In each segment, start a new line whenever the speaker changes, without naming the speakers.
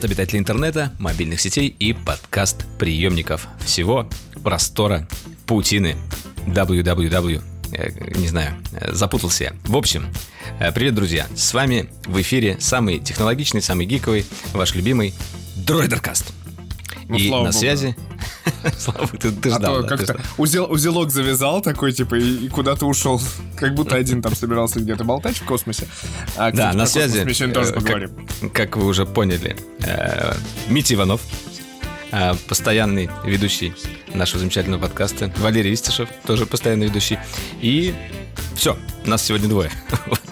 Привет, обитатели интернета, мобильных сетей и подкаст-приемников всего простора, паутины, www. Э, Не знаю, э, запутался я. В общем, э, привет, друзья. С вами в эфире самый технологичный, самый гиковый, ваш любимый Дроидеркаст.
Ну,
и на
богу.
связи... Слава ты, ты
А
ждал,
то
да, ты
как-то
ждал.
узел, узелок завязал такой, типа, и, и куда-то ушел. Как будто один там собирался где-то болтать в космосе. А,
Да,
кстати,
на
про
связи.
мы сегодня тоже
э, как-
поговорим.
Как, вы уже поняли, э, Митя Иванов, э, постоянный ведущий нашего замечательного подкаста, Валерий Истишев, тоже постоянный ведущий. И все, нас сегодня двое.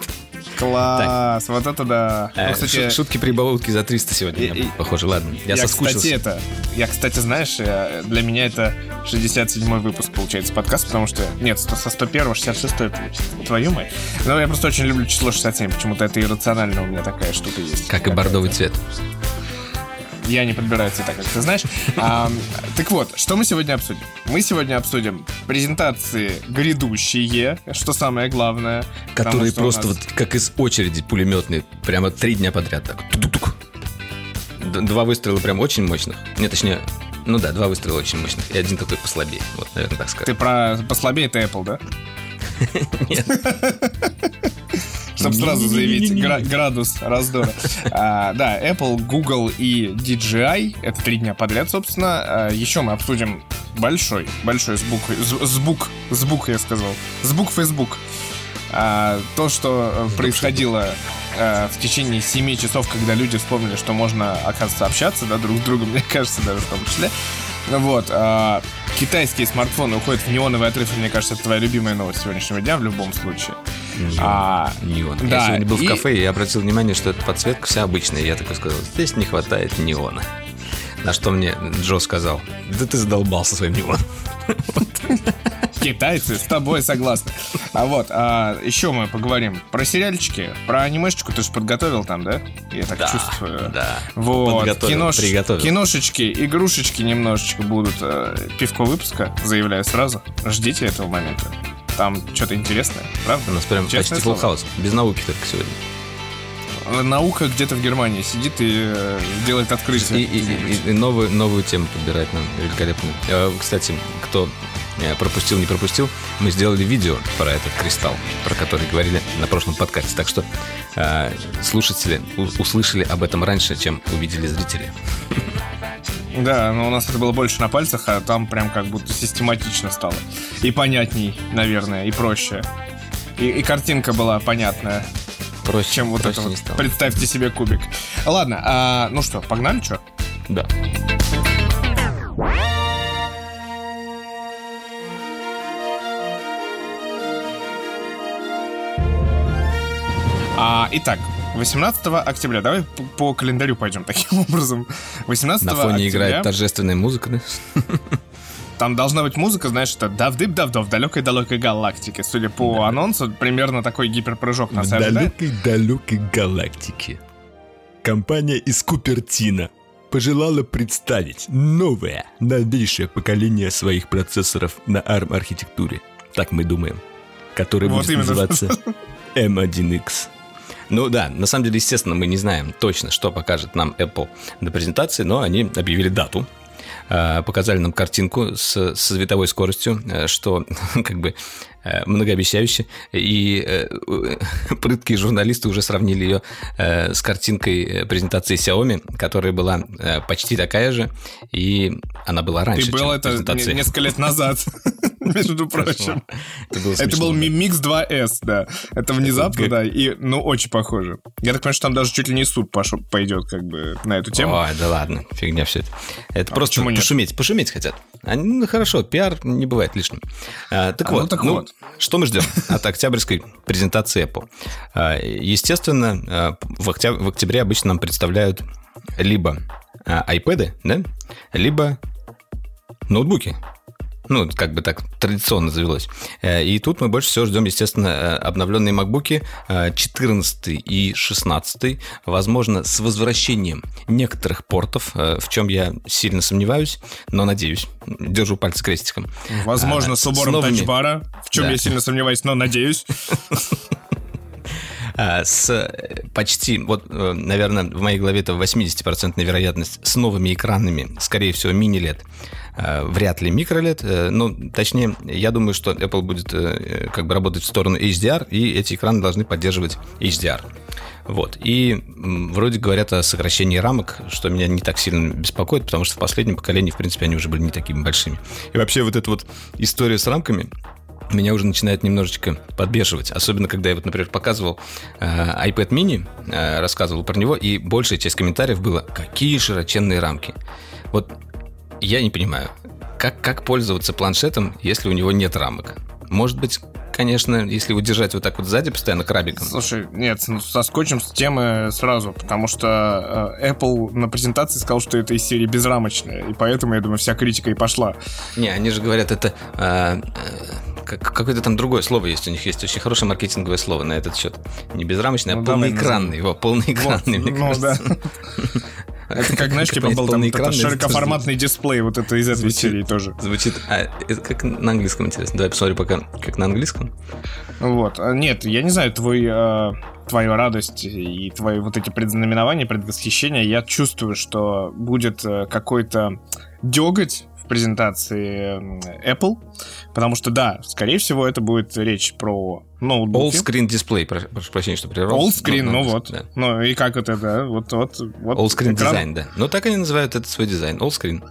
Класс, вот это да.
Э,
Ну, кстати,
шу- Шутки прибаутки за 300 сегодня,
И- и-
похоже. Ладно, я,
я,
соскучился.
кстати, это... Я, кстати, знаешь, э, для меня это 67-й выпуск, получается, подкаст, потому что... Нет, со 101 66 получается. Твою мать. Но я просто очень люблю число 67, почему-то это иррационально у меня такая штука есть.
Как и бордовый цвет.
Я не подбираю цвета, как ты знаешь. А, так вот, что мы сегодня обсудим? Мы сегодня обсудим презентации грядущие, что самое главное. потому
Которые
что у
просто
нас-
вот как из очереди пулеметные, прямо три дня подряд так. Тук-тук. Два выстрела прям очень мощных. Нет, точнее, ну да, два выстрела очень мощных. И один такой послабее. Вот, наверное, так сказать.
Ты про послабее это Apple, да?
Нет.
Чтобы сразу заявить градус раздора. А, да, Apple, Google и DJI. Это три дня подряд, собственно. А, еще мы обсудим большой, большой з- сбук, сбук, я сказал. Сбук Facebook. А, то, что происходило э, в течение 7 часов, когда люди вспомнили, что можно, оказывается, общаться, да, друг с другом, мне кажется, даже в том числе. Вот. а, китайские смартфоны уходят в неоновый отрыв, мне кажется, это твоя любимая новость сегодняшнего дня в любом случае. А,
Неон.
да,
я сегодня был
и-
в кафе и обратил внимание, что эта подсветка вся обычная. Я такой сказал, здесь не хватает неона. На что мне Джо сказал, да ты задолбался своим неоном.
Китайцы с тобой согласны. А вот, а, еще мы поговорим про сериальчики, про анимешечку ты же подготовил там, да? Я так чувствую.
Да.
Вот,
Подготовил,
кинош-
приготовил.
киношечки, игрушечки немножечко будут. э, пивко выпуска, заявляю сразу. Ждите этого момента. Там что-то интересное, правда?
У нас прям
Честное
почти house. Без науки только сегодня.
Наука где-то в Германии сидит и э, делает
И,
открытие.
и- и- и новую, новую тему подбирать нам великолепно. Э, Кстати, кто пропустил, не пропустил, мы сделали видео про этот кристалл, про который говорили на прошлом подкасте. Так что э, слушатели услышали об этом раньше, чем увидели зрители.
Да, но у нас это было больше на пальцах, а там прям как будто систематично стало. И понятней, наверное, и проще. И, и картинка была понятная,
Проще,
чем вот
проще
это вот. Представьте себе кубик. Ладно, а, ну что, погнали, что?
Да.
А, итак, 18 октября, давай по, по календарю пойдем таким образом. 18
На фоне
октября
играет торжественная музыка, да?
там должна быть музыка, знаешь, это давдып давдо в далекой-далекой галактике. Судя по анонсу, примерно такой гиперпрыжок нас и ожидает.
далекой галактике компания из Купертино пожелала представить новое, новейшее поколение своих процессоров на ARM-архитектуре. Так мы думаем. Который
Вот
будет
именно.
называться M1X. Ну да, на самом деле, естественно, мы не знаем точно, что покажет нам Apple на презентации, но они объявили дату, э, показали нам картинку с, с световой скоростью, э, что как бы э, многообещающе. И э, прыткие журналисты уже сравнили ее э, с картинкой презентации Xiaomi, которая была э, почти такая же, и она была раньше,
Ты был это несколько лет назад, между прочим.
Это
был
да.
Mi Mix 2S, да. Это внезапно, да, и, ну, очень похоже. Я так понимаю, что там даже чуть ли не суд пойдет, как бы, на эту тему.
Ой, да ладно, фигня все это. Это
А
просто пошуметь, пошуметь хотят. Ну, хорошо, пиар не бывает лишним. А, так
А, ну
вот,
так вот.
что мы ждем от октябрьской презентации Apple? Естественно, в, октя- в октябре обычно нам представляют либо iPad, да, либо ноутбуки. Ну, как бы так традиционно завелось. Э, И тут мы больше всего ждем, естественно, э, обновленные MacBook э, 14 и 16, возможно, с возвращением некоторых портов, э, в чем я сильно сомневаюсь, но надеюсь. Держу пальцы крестиком.
Возможно,
А,
с
с
убором
новыми-
тачбара, в чем
Да.
я сильно сомневаюсь, но надеюсь.
А, С, э, почти, вот, э, наверное, в моей голове это 80% вероятность с новыми экранами, скорее всего, мини-LED. Э, вряд ли микролет, э, ну, точнее, я думаю, что Apple будет как бы работать в сторону HDR, и эти экраны должны поддерживать HDR. Вот. И вроде говорят о сокращении рамок, что меня не так сильно беспокоит, потому что в последнем поколении, в принципе, они уже были не такими большими. И вообще вот эта вот история с рамками, меня уже начинает немножечко подбешивать. Особенно, когда я вот, например, показывал э, iPad mini, э, рассказывал про него, и большая часть комментариев было, какие широченные рамки. Вот я не понимаю, как, как пользоваться планшетом, если у него нет рамок? Может быть, конечно, если его держать вот так вот сзади постоянно крабиком.
Слушай, нет, ну, со скотчем с темы сразу, потому что э, Apple на презентации сказал, что это из серии безрамочная, и поэтому, я думаю, вся критика и пошла.
Не, они же говорят, это э, какое-то там другое слово есть у них, есть очень хорошее маркетинговое слово на этот счет. Не безрамочный, а ну, а полноэкранный. Его, полноэкранный, вот, мне ну, кажется. Да.
Это как, знаешь, типа был там широкоформатный дисплей, вот это из этой серии тоже.
Звучит, а это как на английском интересно? Давай посмотрим пока, как на английском.
Вот, а, нет, я не знаю, твой э, твою радость и твои вот эти предзнаменования, предвосхищения, я чувствую, что будет э, какой-то деготь презентации Apple, потому что, да, скорее всего, это будет речь про ноутбуки.
All screen display, прошу прощения, что прервал.
All screen, ну, ну вот. Да. Ну и как это, да, вот, вот, вот.
All screen дизайн, да. Ну так они называют этот свой дизайн, all screen.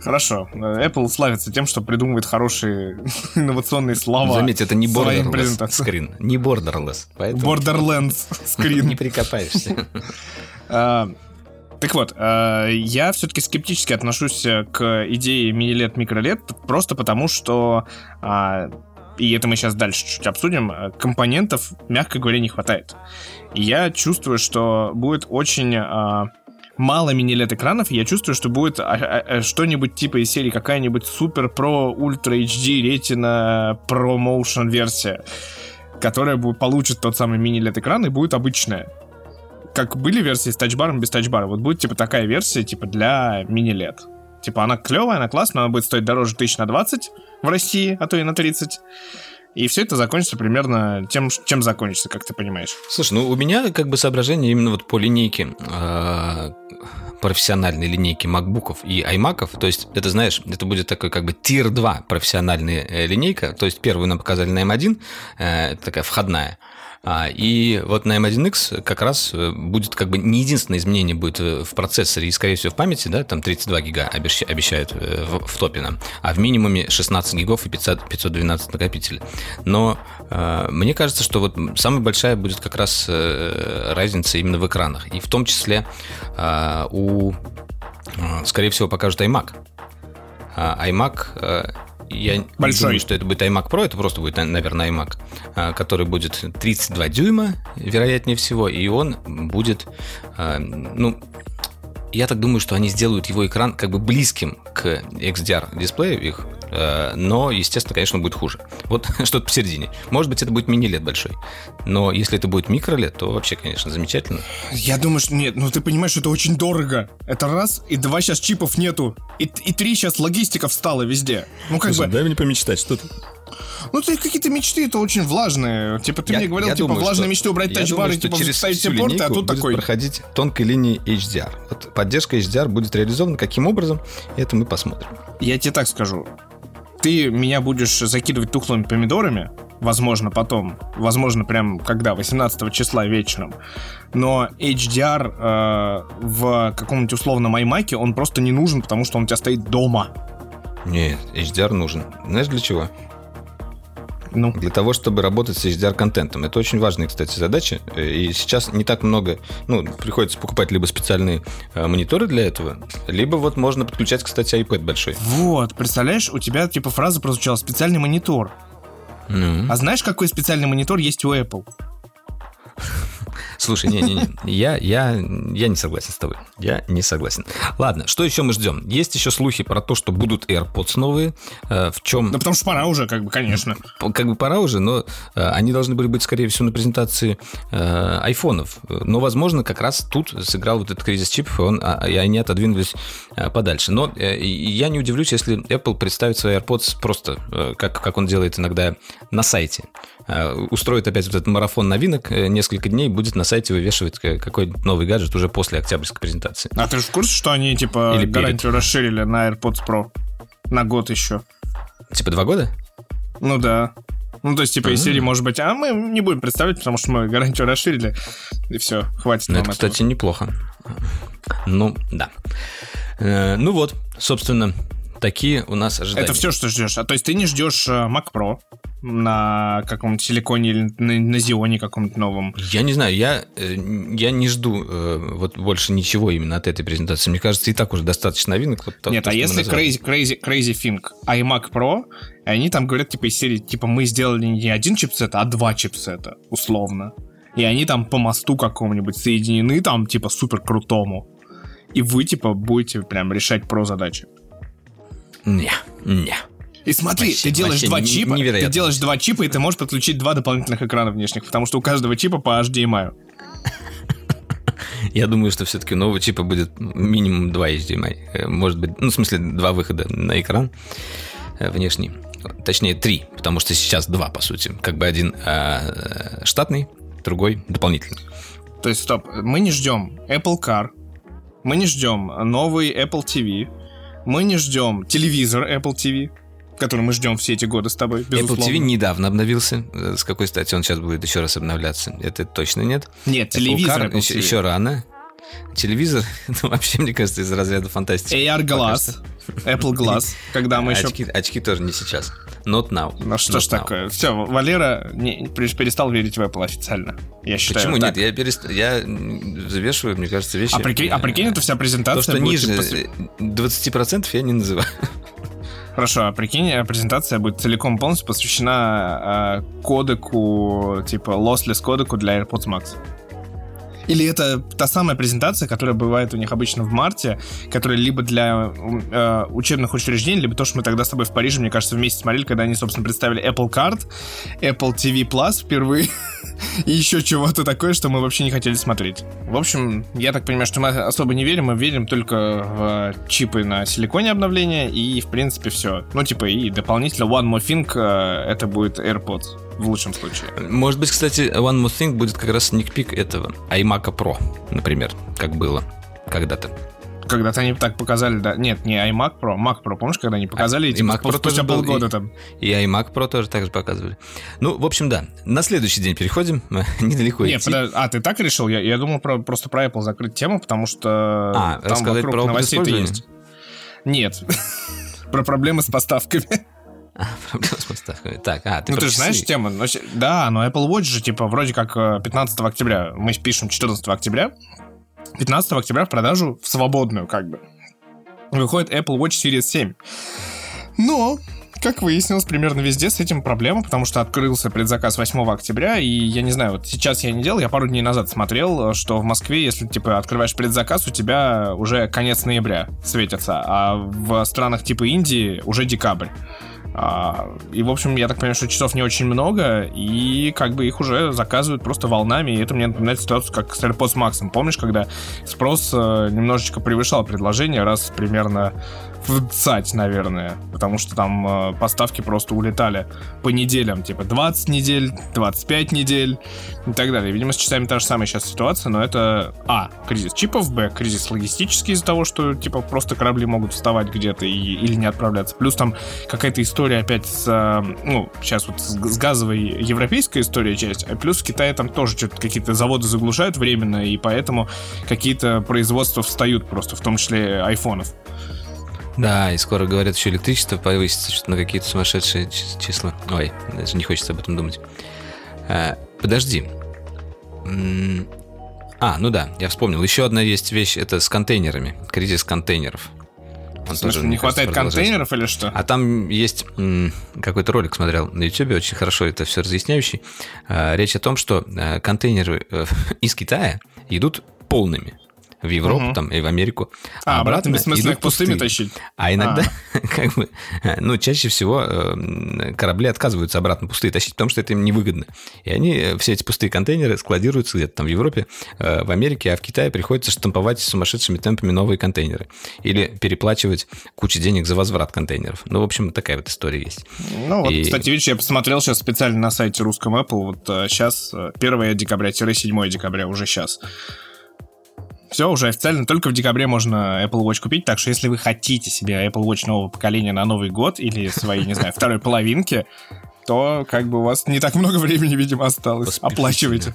Хорошо. Apple славится тем, что придумывает хорошие инновационные слова.
Заметь, это не borderless screen, не borderless.
Поэтому... Borderlands screen.
Не прикопаешься.
А, так вот, э, я все-таки скептически отношусь к идее мини-лет, микролет, просто потому что, э, и это мы сейчас дальше чуть обсудим, э, компонентов, мягко говоря, не хватает. Я чувствую, что будет очень... Э, мало мини-лет экранов, я чувствую, что будет а, а, а, что-нибудь типа из серии какая-нибудь супер про ультра HD ретина про motion версия, которая будет, получит тот самый мини-лет экран и будет обычная как были версии с тачбаром без тачбара, вот будет типа такая версия типа для мини-лет. Типа она клевая, она классная, она будет стоить дороже тысяч на 20 в России, а то и на 30. И все это закончится примерно тем, чем закончится, как ты понимаешь.
Слушай, ну у меня как бы соображение именно вот по линейке а, профессиональной линейки макбуков и iMac'ов. То есть, это, знаешь, это будет такой как бы тир 2 профессиональная э, линейка. То есть, первую нам показали на M1, э, такая входная. А, и вот на M1X как раз э, будет как бы не единственное изменение будет э, в процессоре и, скорее всего, в памяти, да, там 32 гига обещают э, в, в топе нам, а в минимуме 16 гигов и 500, 512 накопителей. Но мне кажется, что вот самая большая будет как раз разница именно в экранах. И в том числе э, у, скорее всего, покажут iMac. А iMac я Большой. думаю, что это будет iMac Pro, это просто будет, наверное, iMac, а, который будет 32 дюйма, вероятнее всего, и он будет, а, ну, я так думаю, что они сделают его экран как бы близким к XDR дисплею их, но, естественно, конечно, будет хуже. Вот что-то посередине. Может быть, это будет мини-лет большой. Но если это будет микролет, то вообще, конечно, замечательно.
Я думаю, что нет, ну ты понимаешь, что это очень дорого. Это раз, и два сейчас чипов нету. И, и три сейчас логистика встала везде. Ну как Слушай,
бы... дай мне помечтать, что ты...
Ну, ты какие-то мечты, это очень влажные. Типа, ты я, мне говорил, я типа, думаю, влажные что, мечты убрать тачбар и, типа, через ставить все порты, а тут будет такой...
проходить тонкой линии HDR. Вот поддержка HDR будет реализована каким образом, это мы посмотрим.
Я тебе так скажу. Ты меня будешь закидывать тухлыми помидорами, возможно, потом, возможно, прям когда, 18 числа вечером. Но HDR э, в каком-нибудь условном iMac, он просто не нужен, потому что он у тебя стоит дома.
Нет, HDR нужен. Знаешь для чего? Ну. Для того, чтобы работать с HDR-контентом. Это очень важная, кстати, задача. И сейчас не так много... Ну, приходится покупать либо специальные э, мониторы для этого, либо вот можно подключать, кстати, iPad большой.
Вот, представляешь, у тебя типа фраза прозвучала «специальный монитор». Ну. А знаешь, какой специальный монитор есть у Apple?
Слушай, не-не-не, я, я, я не согласен с тобой. Я не согласен. Ладно, что еще мы ждем? Есть еще слухи про то, что будут AirPods новые. Э, в чем...
Ну, потому что пора уже, как бы, конечно.
Как бы пора уже, но э, они должны были быть, скорее всего, на презентации э, айфонов. Но, возможно, как раз тут сыграл вот этот кризис чипов, и, он, а, и они отодвинулись подальше. Но я не удивлюсь, если Apple представит свои AirPods просто, как, как он делает иногда на сайте. Э, устроит опять вот этот марафон новинок, э, несколько дней будет на сайте вывешивать какой-то новый гаджет уже после октябрьской презентации.
А ты же в курсе, что они, типа, Или гарантию перед. расширили на AirPods Pro на год еще?
Типа два года?
Ну да. Ну, то есть, типа, из серии, может быть, а мы не будем представлять, потому что мы гарантию расширили, и все, хватит
ну, Это, этого. кстати, неплохо. Ну, да. Э, ну вот, собственно, такие у нас ожидания.
Это все, что ждешь. А то есть ты не ждешь э, Mac Pro на каком-то силиконе или на, на Xeon каком-то новом?
Я не знаю, я, э, я не жду вот больше ничего именно от этой презентации. Мне кажется, и так уже достаточно новинок. Вот,
Нет,
то,
а если crazy, crazy, crazy Think, iMac Pro, и они там говорят, типа, из серии, типа, мы сделали не один чипсет, а два чипсета, условно. И они там по мосту какому-нибудь соединены, там, типа, супер крутому. И вы, типа, будете прям решать про задачи.
Не, не.
И смотри, вообще, ты делаешь два чипа, невероятно. ты делаешь два чипа, и ты можешь подключить два дополнительных экрана внешних, потому что у каждого чипа по HDMI.
Я думаю, что все-таки нового чипа будет минимум два HDMI. Э, может быть, ну, в смысле, два выхода на экран э, внешний. Точнее, три, потому что сейчас два, по сути. Как бы один э, штатный, другой дополнительный.
То есть, стоп, мы не ждем Apple Car, мы не ждем новый Apple TV, мы не ждем телевизор Apple TV, который мы ждем все эти годы с тобой,
безусловно. Apple TV недавно обновился. Э, с какой стати он сейчас будет еще раз обновляться? Это точно нет.
Нет, телевизор Apple
еще, еще рано. Телевизор, ну, вообще, мне кажется, из разряда фантастики.
AR Glass, Apple Glass, когда мы еще...
Очки, очки тоже не сейчас. Not now.
Ну что Not ж now. такое? Все, Валера не, перестал верить в Apple официально. Я считаю.
Почему так. нет? Я, перест... я завешиваю, мне кажется, вещи.
А прикинь, а прикинь это вся презентация.
То, что ниже типа... 20% я не называю.
Хорошо, а прикинь, э, презентация будет целиком полностью посвящена э, кодеку, типа lossless кодеку для AirPods Max. Или это та самая презентация, которая бывает у них обычно в марте, которая либо для э, учебных учреждений, либо то, что мы тогда с тобой в Париже, мне кажется, вместе смотрели, когда они, собственно, представили Apple Card, Apple TV Plus впервые, и еще чего-то такое, что мы вообще не хотели смотреть. В общем, я так понимаю, что мы особо не верим, мы верим только в чипы на силиконе обновления, и, в принципе, все. Ну, типа, и дополнительно One More Thing, э, это будет AirPods в лучшем случае.
Может быть, кстати, One More Thing будет как раз сникпик этого iMac Pro, например, как было когда-то.
Когда-то они так показали, да. Нет, не iMac Pro, Mac Pro. Помнишь, когда они показали? А,
типа,
и Mac Pro спустя полгода
и,
там.
И iMac Pro тоже так же показывали. Ну, в общем, да. На следующий день переходим. Недалеко
Нет, идти. а, ты так решил? Я, я думал про, просто про Apple закрыть тему, потому что а, там вокруг про новостей есть. Нет. про проблемы с поставками.
А, проблема с поставкой. Так, а,
ты Ну, ты же знаешь тему? Да, но Apple Watch же, типа, вроде как 15 э, октября. Мы пишем 14 октября. 15 октября в продажу в свободную, как бы. Выходит Apple Watch Series 7. Но как выяснилось, примерно везде с этим проблема, потому что открылся предзаказ 8 октября, и я не знаю, вот сейчас я не делал, я пару дней назад смотрел, что в Москве, если, типа, открываешь предзаказ, у тебя уже конец ноября светится, а в странах типа Индии уже декабрь. А, и, в общем, я так понимаю, что часов не очень много, и как бы их уже заказывают просто волнами, и это мне напоминает ситуацию, как с AirPods Max. Помнишь, когда спрос э, немножечко превышал предложение раз примерно в ЦАТь, наверное, потому что там э, поставки просто улетали по неделям, типа 20 недель, 25 недель и так далее. Видимо, с часами та же самая сейчас ситуация, но это, а, кризис чипов, б, кризис логистический из-за того, что, типа, просто корабли могут вставать где-то и, или не отправляться. Плюс там какая-то история опять с, э, ну, сейчас вот с, газовой европейская история часть, а плюс в Китае там тоже что-то какие-то заводы заглушают временно, и поэтому какие-то производства встают просто, в том числе айфонов.
Да, и скоро, говорят, еще электричество повысится что на какие-то сумасшедшие числа. Ой, даже не хочется об этом думать. А, подожди. А, ну да, я вспомнил. Еще одна есть вещь, это с контейнерами. Кризис контейнеров.
Он смысле, тоже, не хватает контейнеров или что?
А там есть какой-то ролик смотрел на YouTube, очень хорошо это все разъясняющий. А, речь о том, что а, контейнеры э, из Китая идут полными. В Европу угу. там и в Америку.
А, а обратно, обратно бессмысленно их пустыми тащить.
А иногда, а. как бы, ну, чаще всего э, корабли отказываются обратно пустые тащить, потому что это им невыгодно. И они, э, все эти пустые контейнеры складируются где-то там в Европе, э, в Америке, а в Китае приходится штамповать сумасшедшими темпами новые контейнеры. Или переплачивать кучу денег за возврат контейнеров. Ну, в общем, такая вот история есть.
Ну, вот, и... кстати, видишь, я посмотрел сейчас специально на сайте русском Apple, вот сейчас 1 декабря-7 декабря, уже сейчас. Все, уже официально. Только в декабре можно Apple Watch купить, так что если вы хотите себе Apple Watch нового поколения на Новый год или свои, не знаю, второй половинки, то как бы у вас не так много времени, видимо, осталось. Поспешите. Оплачивайте.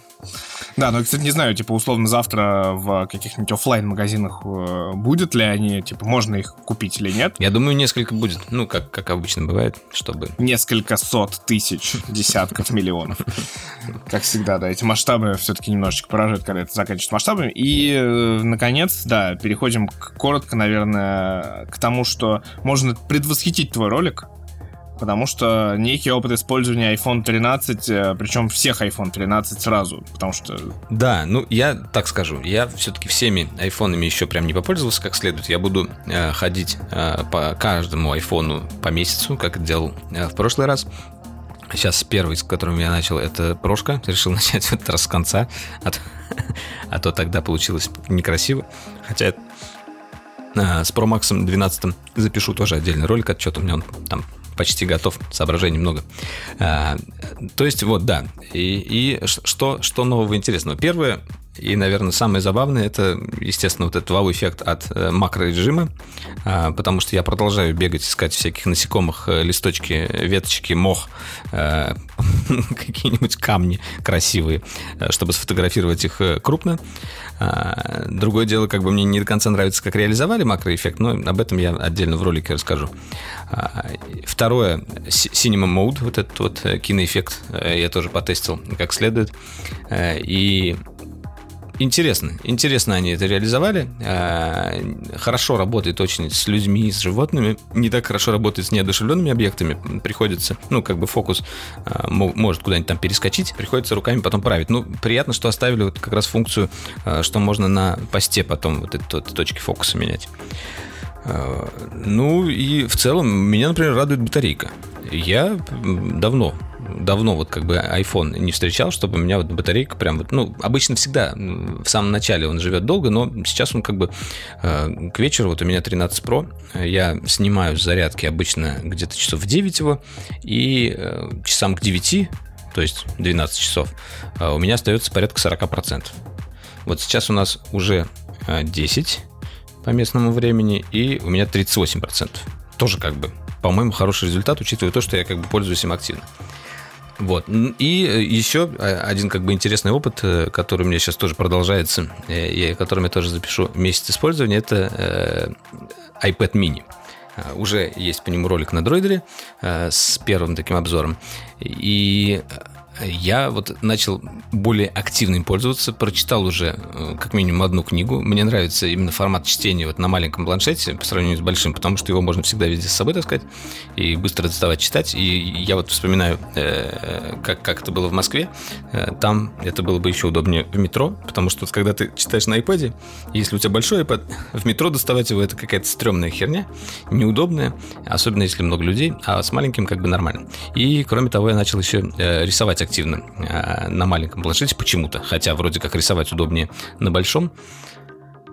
Да, но, кстати, не знаю, типа, условно, завтра в каких-нибудь офлайн магазинах э, будет ли они, типа, можно их купить или нет?
Я думаю, несколько будет. Ну, как, как обычно бывает, чтобы...
Несколько сот тысяч, десятков миллионов. Как всегда, да, эти масштабы все-таки немножечко поражают, когда это заканчивается масштабами. И, э, наконец, да, переходим коротко, наверное, к тому, что можно предвосхитить твой ролик, потому что некий опыт использования iPhone 13, э, причем всех iPhone 13 сразу, потому что...
Да, ну я так скажу, я все-таки всеми айфонами еще прям не попользовался как следует. Я буду э, ходить э, по каждому айфону по месяцу, как делал э, в прошлый раз. Сейчас первый, с которым я начал, это прошка. Решил начать в этот раз с конца, а то, а то тогда получилось некрасиво. Хотя э, с Pro Max 12 запишу тоже отдельный ролик, отчет у меня он там почти готов, соображений много. А, то есть, вот, да. И, и что, что нового интересного? Первое, и, наверное, самое забавное, это, естественно, вот этот вау-эффект от э, макрорежима, а, потому что я продолжаю бегать, искать всяких насекомых, э, листочки, веточки, мох, э, какие-нибудь камни красивые, чтобы сфотографировать их крупно. А, другое дело, как бы мне не до конца нравится, как реализовали макроэффект, но об этом я отдельно в ролике расскажу. А, второе, Cinema Mode, вот этот вот киноэффект, я тоже потестил как следует. И Интересно, интересно они это реализовали. А, хорошо работает очень с людьми, с животными. Не так хорошо работает с неодушевленными объектами. Приходится, ну, как бы фокус а, может куда-нибудь там перескочить, приходится руками потом править. Ну, приятно, что оставили вот как раз функцию, а, что можно на посте потом вот эти вот точки фокуса менять. Ну и в целом меня, например, радует батарейка. Я давно давно вот как бы iPhone не встречал, чтобы у меня вот батарейка прям вот, ну, обычно всегда в самом начале он живет долго, но сейчас он как бы э, к вечеру, вот у меня 13 Pro, я снимаю с зарядки обычно где-то часов в 9 его, и э, часам к 9, то есть 12 часов, э, у меня остается порядка 40%. Вот сейчас у нас уже 10 по местному времени, и у меня 38%. Тоже как бы, по-моему, хороший результат, учитывая то, что я как бы пользуюсь им активно. Вот. И э, еще э, один как бы интересный опыт, э, который у меня сейчас тоже продолжается, и которым я тоже запишу месяц использования, это iPad mini. Уже есть по нему ролик на дроидере с первым таким обзором. И я вот начал более активно им пользоваться, прочитал уже э, как минимум одну книгу. Мне нравится именно формат чтения вот на маленьком планшете по сравнению с большим, потому что его можно всегда везде с собой таскать и быстро доставать читать. И я вот вспоминаю, э, как, как это было в Москве. Э, там это было бы еще удобнее в метро, потому что вот когда ты читаешь на iPad, если у тебя большой iPad, в метро доставать его это какая-то стрёмная херня, неудобная, особенно если много людей, а с маленьким как бы нормально. И кроме того, я начал еще рисовать активно а, на маленьком планшете почему-то, хотя вроде как рисовать удобнее на большом,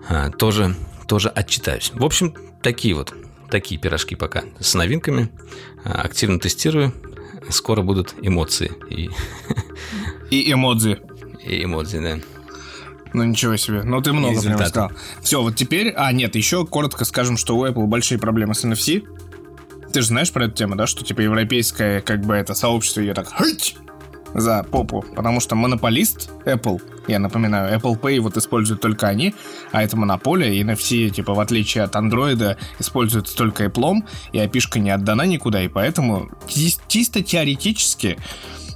а, тоже, тоже отчитаюсь. В общем, такие вот, такие пирожки пока с новинками. А, активно тестирую. Скоро будут эмоции. И,
и эмодзи.
И эмодзи, да.
Ну ничего себе. Ну ты много прям сказал. Все, вот теперь... А, нет, еще коротко скажем, что у Apple большие проблемы с NFC. Ты же знаешь про эту тему, да? Что типа европейское, как бы это сообщество ее так за попу, потому что монополист Apple, я напоминаю, Apple Pay вот используют только они, а это монополия, и NFC, типа, в отличие от Android, используется только Apple, и опишка не отдана никуда, и поэтому чисто теоретически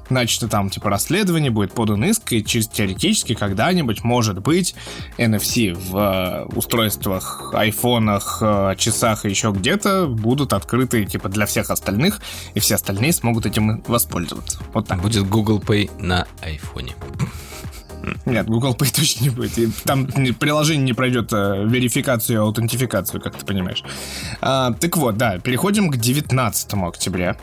Значит, там, типа, расследование, будет подан иск, и чисто теоретически когда-нибудь, может быть, NFC в э, устройствах, айфонах, э, часах и еще где-то будут открыты, типа, для всех остальных, и все остальные смогут этим воспользоваться. Вот так.
Будет Google Pay на айфоне.
Нет, Google Pay точно не будет. И там приложение не пройдет э, верификацию и аутентификацию, как ты понимаешь. А, так вот, да, переходим к 19 октября.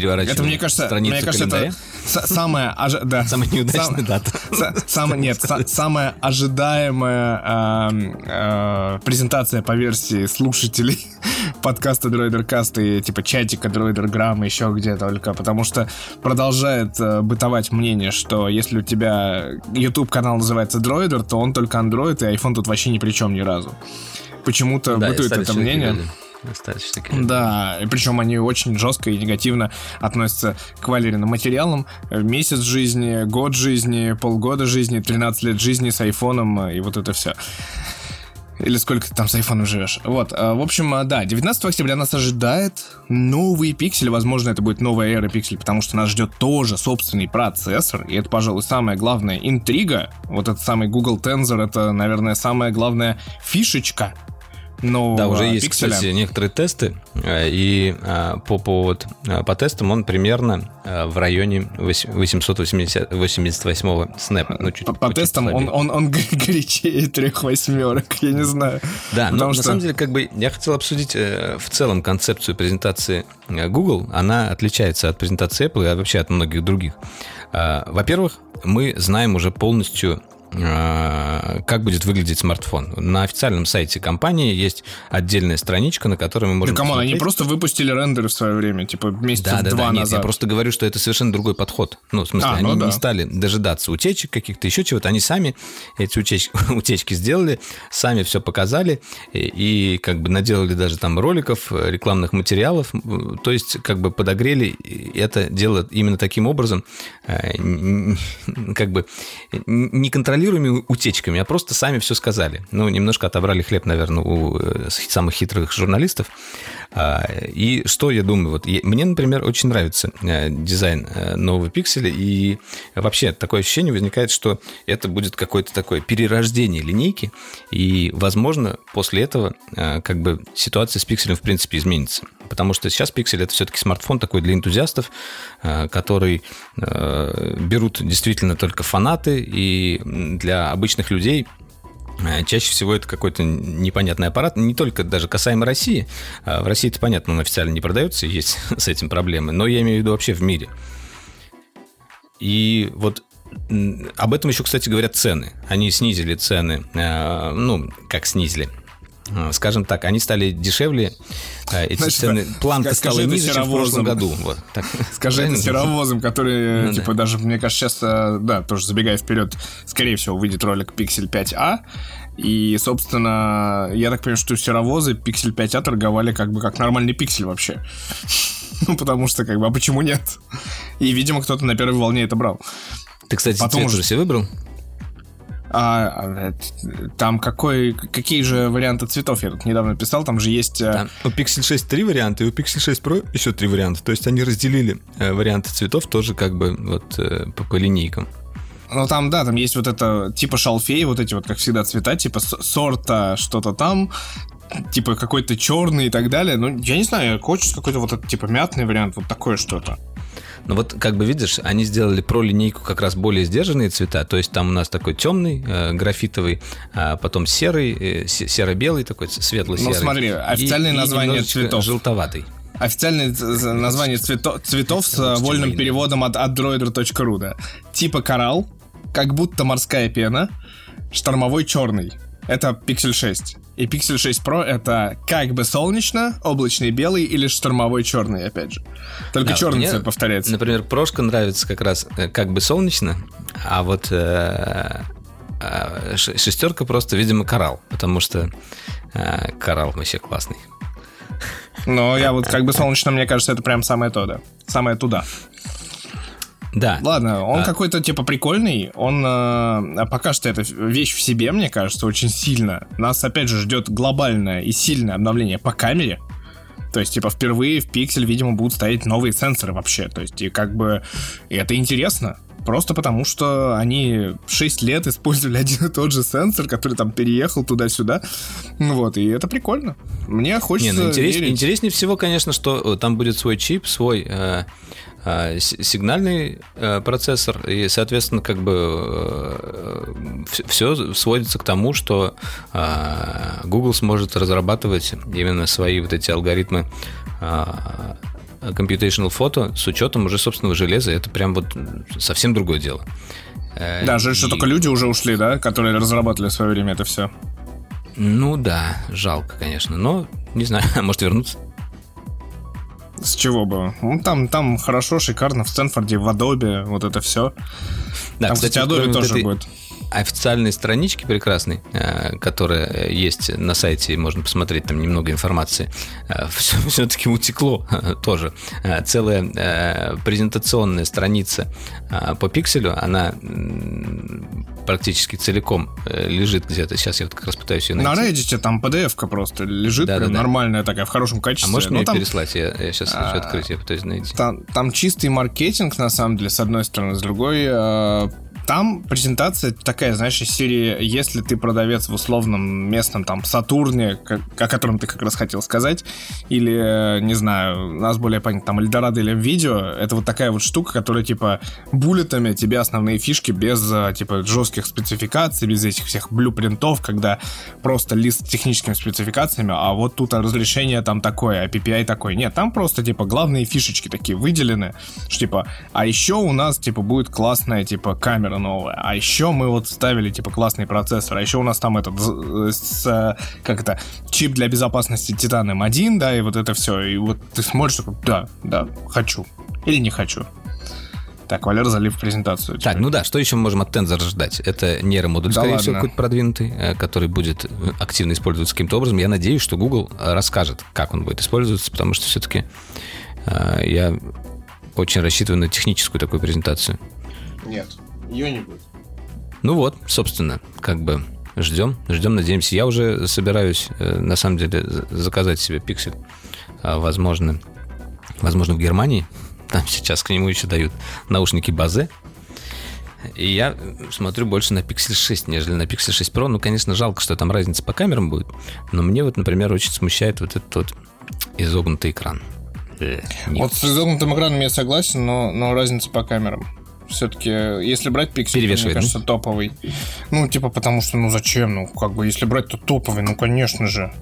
Переворачиваем
Это, мне кажется,
страницу
мне кажется,
календаря.
это самая, ожи- да,
Самая неудачная
сам-
дата.
Са- Самая, нет, са- самая ожидаемая эм, э, презентация по версии слушателей подкаста Cast и типа чатика Gram еще где только, потому что продолжает э, бытовать мнение, что если у тебя YouTube канал называется Droider, то он только Android, и iPhone тут вообще ни при чем ни разу. Почему-то
Да,
бытует это мнение.
люди. Такие люди.
Да, и причем они очень жестко и негативно относятся к валерийным материалам. Э, Месяц жизни, год жизни, полгода жизни, 13 лет жизни с айфоном э, и вот это все. Или сколько ты там с айфоном живешь. Вот, э, в общем, да, 19 октября нас ожидает новый пиксель. Возможно, это будет новая эра пиксель, потому что нас ждет тоже собственный процессор. И это, пожалуй, самая главная интрига. Вот этот самый Google Tensor, это, наверное, самая главная фишечка нового
Да, уже есть,
пикселя.
кстати, некоторые тесты, э, и э, по, по, вот, э, по тестам он примерно э, в районе 888 снэпа. Ну, чуть,
По, по
чуть
тестам он,
слабее.
он, он горячее трех восьмерок, я не знаю.
Да, но
Потому
на
что-
самом деле, как бы я хотел обсудить в целом концепцию презентации Google. Она отличается от презентации Apple и вообще от многих других. Во-первых, мы знаем уже полностью как будет выглядеть смартфон. На официальном сайте компании есть отдельная страничка, на которой мы
Да,
можем
come on,
они
просто выпустили рендеры в свое время, типа месяца
Да, да,
два
да, нет,
назад.
я просто говорю, что это совершенно другой подход. Ну, в смысле,
А,
они
ну да.
не стали дожидаться утечек каких-то, еще чего-то. Они сами эти утечки, утечки сделали, сами все показали и, и как бы наделали даже там роликов, э, рекламных материалов. То есть как бы подогрели это дело именно таким образом, э, н- н- как неконтролируемыми утечками, а просто сами все сказали. Ну, немножко отобрали хлеб, наверное, у э, самых хитрых журналистов. А, И что я думаю? Вот мне, например, очень нравится э, дизайн э, нового пикселя, и вообще такое ощущение возникает, что это будет какое-то такое перерождение линейки, и, возможно, после этого как бы ситуация с пикселем в принципе изменится. Потому что сейчас пиксель это все-таки смартфон такой для энтузиастов, э, который э, берут действительно только фанаты, и для обычных людей Э, Чаще всего это какой-то непонятный аппарат, не только даже касаемо России. А В России это понятно, он официально не продается, есть с этим проблемы, но я имею в виду вообще в мире. И вот об этом еще, кстати, говорят цены. Они снизили цены, ну, как снизили. Э, Скажем так, они стали дешевле, э, эти
Значит,
цены, планка стала
это
ниже, чем в прошлом году. Вот, так.
Скажи это
Правильно?
серовозом, который,
Ну
типа,
да.
даже, мне кажется, сейчас, э, да, тоже забегая вперед, скорее всего, выйдет ролик Pixel 5a. И, собственно, я так понимаю, что серовозы Pixel 5a торговали как бы как нормальный пиксель вообще. Ну, потому что, как бы, а почему нет? И, видимо, кто-то на первой волне это брал.
Ты, кстати,
Потом
цвет
уже
себе выбрал?
А, а, э, там какой, какие же варианты цветов я тут недавно писал, там же есть... э,
Там у Pixel 6 три варианта, и у Pixel 6 Pro еще три варианта. То есть они разделили э, варианты цветов тоже как бы вот э, по, по линейкам.
Ну там, да, там есть вот это, типа шалфей, вот эти вот, как всегда, цвета, типа сорта что-то там, типа какой-то черный и так далее. Ну, я не знаю, хочется какой-то вот этот, типа, мятный вариант, вот такое что-то.
Но вот как бы видишь, они сделали про линейку как раз более сдержанные цвета. То есть там у нас такой темный, э, графитовый, а потом серый, э, се- серо-белый такой, светло-серый.
Ну, смотри,
И-
официальные
и
названия
немножечко
цветов.
Желтоватый.
Официальное название цвето- цветов с
чем
вольным переводом от, от droider.ru, да. Типа коралл, как будто морская пена, штормовой черный. Это Pixel 6. И Pixel 6 Pro это как бы солнечно, облачный белый или штормовой черный, опять же. Только
Да,
черный
мне,
цвет повторяется.
Например, прошка нравится как раз э, как бы солнечно, а вот э, э, шестерка просто, видимо, коралл, потому что э, коралл вообще классный.
Но я вот как бы солнечно, мне кажется, это прям самое то, да. Самое туда.
Да.
Ладно, он
А.
какой-то типа прикольный. Он э, пока что это вещь в себе, мне кажется, очень сильно. Нас опять же ждет глобальное и сильное обновление по камере. То есть, типа, впервые в пиксель, видимо, будут ставить новые сенсоры вообще. То есть, и как бы и это интересно. Просто потому, что они 6 лет использовали один и тот же сенсор, который там переехал туда-сюда. Ну Вот, и это прикольно. Мне
Не,
хочется
ну интерес-
верить.
интереснее всего, конечно, что э, там будет свой чип, свой э, сигнальный э, процессор, и, соответственно, как бы все сводится к тому, что Google сможет разрабатывать именно свои вот эти алгоритмы computational фото с учетом уже собственного железа. Это прям вот совсем другое дело.
Да, жаль, и... что только люди уже ушли, да, которые разрабатывали в свое время это все.
Ну да, жалко, конечно, но не знаю, может вернуться.
С чего бы? Ну, там, там хорошо, шикарно, в Стэнфорде, в Adobe, вот это все. Да, там, кстати, Adobe тоже этой... будет
официальной странички прекрасной, э, которая есть на сайте, можно посмотреть там немного информации, все-таки э, утекло тоже. Э, целая презентационная страница по пикселю, она практически целиком лежит где-то. Сейчас я вот как раз пытаюсь ее
найти. На Reddit там PDF-ка просто лежит, да, да, нормальная такая, в хорошем качестве.
А можешь мне там... переслать? Я, я сейчас а, хочу открыть, я пытаюсь найти.
Там, там чистый маркетинг, на самом деле, с одной стороны, с другой там презентация такая, знаешь, из серии, если ты продавец в условном местном там Сатурне, о котором ты как раз хотел сказать, или, не знаю, у нас более понятно, там Эльдорадо или видео, это вот такая вот штука, которая типа буллетами тебе основные фишки без типа жестких спецификаций, без этих всех блюпринтов, когда просто лист с техническими спецификациями, а вот тут разрешение там такое, а PPI такой. Нет, там просто типа главные фишечки такие выделены, что типа, а еще у нас типа будет классная типа камера камера новая. А еще мы вот ставили, типа, классный процессор. А еще у нас там этот, с, как это, чип для безопасности Titan M1, да, и вот это все. И вот ты смотришь, такой, да, да, хочу. Или не хочу. Так, Валер залив презентацию.
Теперь. Так, ну да, что еще мы можем от Tensor ждать? Это нейромодуль, да скорее ладно. всего, какой-то продвинутый, э, который будет активно использоваться каким-то образом. Я надеюсь, что Google расскажет, как он будет использоваться, потому что все-таки э, я очень рассчитываю на техническую такую презентацию.
Нет, ее не будет.
Ну вот, собственно, как бы ждем, ждем, надеемся. Я уже собираюсь, э, на самом деле, заказать себе пиксель. А, возможно, возможно, в Германии. Там сейчас к нему еще дают наушники базы. И я смотрю больше на Pixel 6, нежели на Pixel 6 Pro. Ну, конечно, жалко, что там разница по камерам будет. Но мне вот, например, очень смущает вот этот вот изогнутый экран.
Э, вот с изогнутым экраном я согласен, но, но разница по камерам. Все-таки, если брать пиксель, мне кажется, топовый. Ну, типа, потому что, ну, зачем? Ну, как бы, если брать, то топовый, ну, конечно же.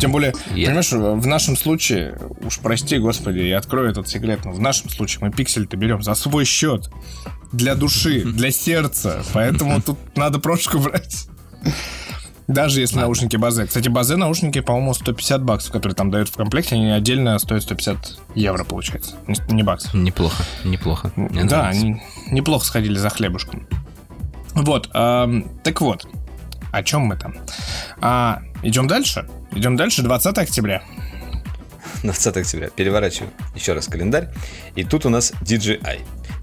Тем более, yeah. понимаешь, в нашем случае, уж прости, господи, я открою этот секрет, но в нашем случае мы пиксель-то берем за свой счет, для души, для сердца, поэтому тут надо прошку брать. Даже если Ладно. наушники базы. Кстати, базы наушники, по-моему, 150 баксов, которые там дают в комплекте, они отдельно стоят 150 евро, получается. Не баксов.
Неплохо, неплохо.
Мне да, они неплохо сходили за хлебушком. Вот, э, так вот, о чем мы там? А, идем дальше? Идем дальше, 20 октября.
20 октября. Переворачиваю еще раз календарь. И тут у нас DJI.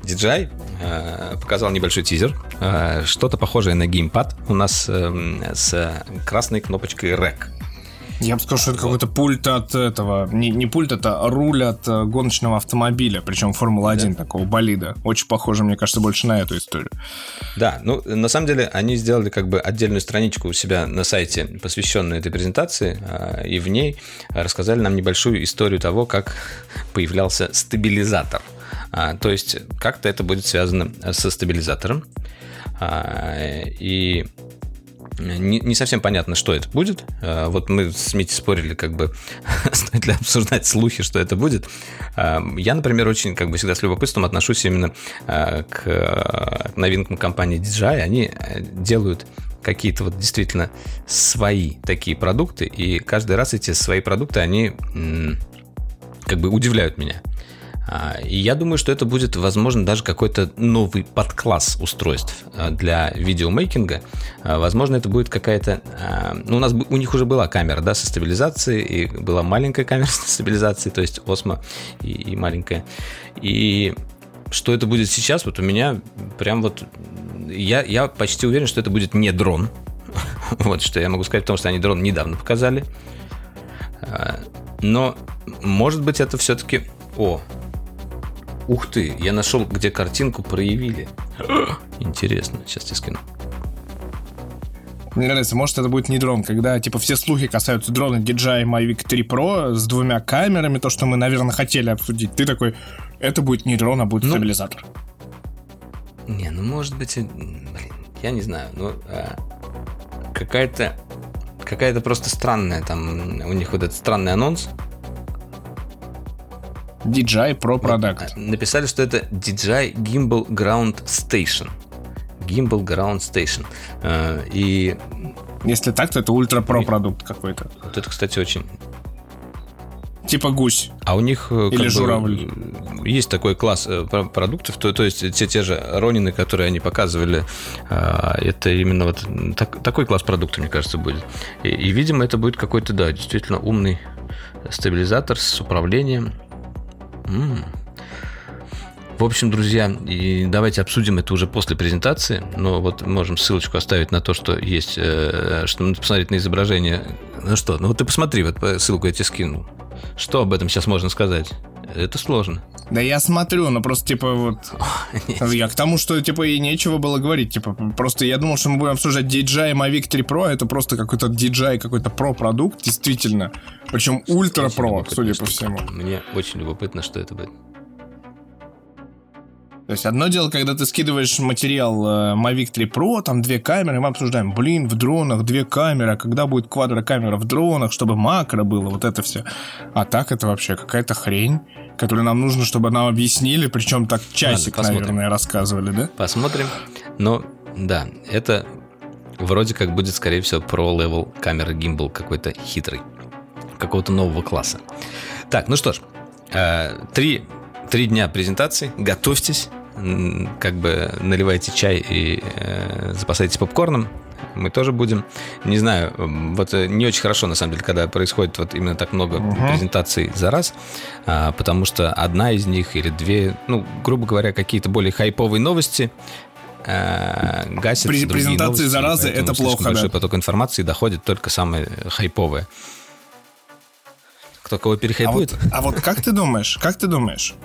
DJI э, показал небольшой тизер. Э, что-то похожее на геймпад у нас э, с красной кнопочкой REC.
Я бы сказал, что это какой-то пульт от этого, не, не пульт, это руль от э, гоночного автомобиля, причем Формула-1 да. такого болида. Очень похоже, мне кажется, больше на эту историю.
Да, ну, на самом деле, они сделали как бы отдельную страничку у себя на сайте, посвященную этой презентации, и в ней рассказали нам небольшую историю того, как появлялся стабилизатор. А, то есть, как-то это будет связано со стабилизатором. А, и не, не совсем понятно, что это будет. А, вот мы с Митей спорили, как бы, стоит ли обсуждать слухи, что это будет. А, я, например, очень, как бы, всегда с любопытством отношусь именно а, к новинкам компании DJI. Они э, делают какие-то вот действительно свои такие продукты, и каждый раз эти свои продукты, они как бы удивляют меня. А, и я думаю, что это будет, возможно, даже какой-то новый подкласс устройств а, для видеомейкинга. А, возможно, это будет какая-то... Ну, у нас у них уже была камера, да, со стабилизацией, и была маленькая камера со стабилизацией, то есть Osmo и, и маленькая. И что это будет сейчас, вот у меня прям вот... Я, я почти уверен, что это будет не дрон. Вот что я могу сказать, потому что они дрон недавно показали. Но, может быть, это все-таки... О, Ух ты, я нашел, где картинку проявили. Интересно, сейчас тебе скину.
Мне нравится, может, это будет не дрон, когда, типа, все слухи касаются дрона DJI Mavic 3 Pro с двумя камерами, то, что мы, наверное, хотели обсудить. Ты такой, это будет нейтрон, а будет ну, стабилизатор.
Не, ну может быть, блин, я не знаю, ну а, какая-то какая-то просто странная там у них вот этот странный анонс.
DJI Pro Product.
Написали, что это DJI Gimbal Ground Station. Gimbal Ground Station. А, и
если так, то это ультра про продукт какой-то.
Вот это, кстати, очень
Типа гусь.
А у них
э, Или журавль.
есть такой класс э, продуктов, то, то есть те, те же Ронины, которые они показывали, это именно вот так, такой класс продукта, мне кажется, будет. И, и, видимо, это будет какой-то, да, действительно умный стабилизатор с управлением. М-м. В общем, друзья, и давайте обсудим это уже после презентации. Но вот можем ссылочку оставить на то, что есть, э, что посмотреть на изображение. Ну что, ну вот ты посмотри, вот ссылку я тебе скинул. Что об этом сейчас можно сказать? Это сложно.
Да я смотрю, но просто, типа, вот... я к тому, что, типа, и нечего было говорить. Типа, просто я думал, что мы будем обсуждать DJI Mavic 3 Pro, это просто какой-то DJI, какой-то Pro-продукт, действительно. Причем ультра Pro, судя по всему.
Мне очень любопытно, что это будет.
То есть одно дело, когда ты скидываешь материал э, Mavic 3 Pro, там две камеры, мы обсуждаем, блин, в дронах две камеры, а когда будет квадрокамера в дронах, чтобы макро было, вот это все. А так это вообще какая-то хрень, которую нам нужно, чтобы нам объяснили, причем так часик, Ладно, наверное, рассказывали, да?
Посмотрим. Но, да, это вроде как будет, скорее всего, Pro Level камера гимбал какой-то хитрый, какого-то нового класса. Так, ну что ж, э, три, три дня презентации, готовьтесь, как бы наливайте чай и э, запасайтесь попкорном. Мы тоже будем. Не знаю, вот э, не очень хорошо, на самом деле, когда происходит вот именно так много угу. презентаций за раз, а, потому что одна из них или две, ну, грубо говоря, какие-то более хайповые новости, э, гасят
При, презентации новости, заразы это плохо.
Большой да. поток информации доходит только самые хайповые. Кто кого перехайпует?
А вот, а вот как ты думаешь, как ты думаешь,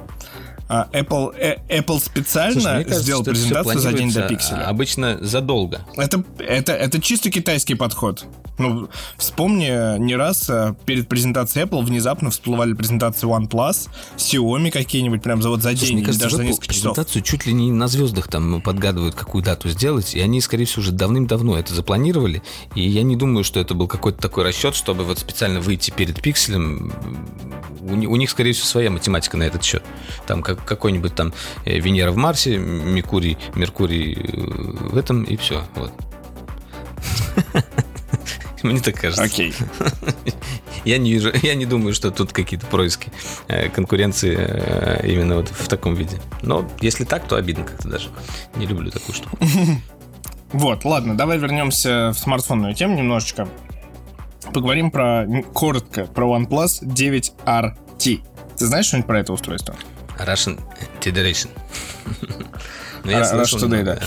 а, Apple, э, Apple специально Слушай, кажется, сделал презентацию за день до пикселя.
Обычно задолго.
Это, это, это чисто китайский подход. Ну, вспомни, не раз а, перед презентацией Apple внезапно всплывали презентации OnePlus, Xiaomi какие-нибудь прям за вот за Слушай, день,
мне кажется,
даже
за
несколько
часов. презентацию чуть ли не на звездах там подгадывают, какую дату сделать, и они, скорее всего, уже давным-давно это запланировали, и я не думаю, что это был какой-то такой расчет, чтобы вот специально выйти перед пикселем. У, у них, скорее всего, своя математика на этот счет. Там как как, какой-нибудь там э, Венера в Марсе, Меркурий, Меркурий э, в этом, и все. Вот. Мне так кажется.
Окей.
Я не вижу, я не думаю, что тут какие-то происки э, конкуренции именно вот в таком виде. Но если так, то обидно как-то даже. Не люблю такую штуку.
Вот, ладно, давай вернемся в смартфонную тему немножечко. Поговорим про, коротко, про OnePlus 9RT. Ты знаешь что-нибудь про это устройство?
Russian Federation.
ну, я слышал, Rush Today, да.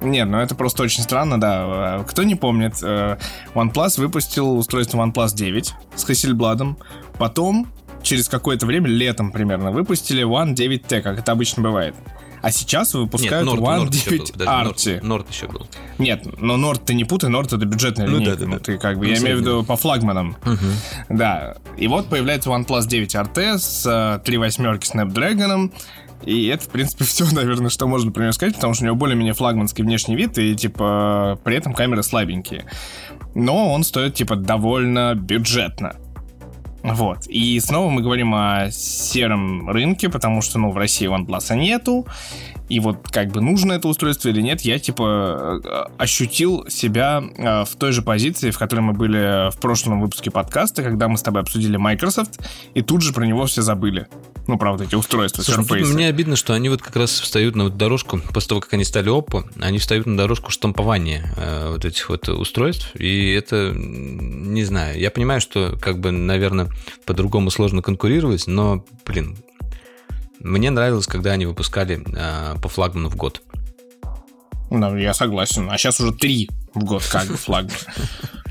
Нет, ну это просто очень странно, да. Кто не помнит, э, OnePlus выпустил устройство OnePlus 9 с Hasselblad. Потом, через какое-то время, летом примерно, выпустили One 9T, как это обычно бывает. А сейчас выпускают Нет, Nord, One Nord 9 Arty.
Nord, еще был.
Нет, но Nord ты не путай, Nord это бюджетная ну, линейка. Да, да, да. Ты как бы, ну, я имею в виду по флагманам. Угу. Да. И вот появляется OnePlus 9 RT с 3 э, восьмерки Snapdragon. И это, в принципе, все, наверное, что можно про него сказать, потому что у него более-менее флагманский внешний вид, и, типа, при этом камеры слабенькие. Но он стоит, типа, довольно бюджетно. Вот. И снова мы говорим о сером рынке, потому что, ну, в России OnePlus нету. И вот как бы нужно это устройство или нет, я типа э, ощутил себя э, в той же позиции, в которой мы были в прошлом выпуске подкаста, когда мы с тобой обсудили Microsoft, и тут же про него все забыли. Ну, правда, эти устройства,
Слушай. Мне обидно, что они вот как раз встают на вот дорожку, после того, как они стали Oppo, они встают на дорожку штампования э, вот этих вот устройств, и это, не знаю, я понимаю, что как бы, наверное, по-другому сложно конкурировать, но, блин, мне нравилось, когда они выпускали э, по флагману в год.
Ну, я согласен. А сейчас уже три в год как бы флагман.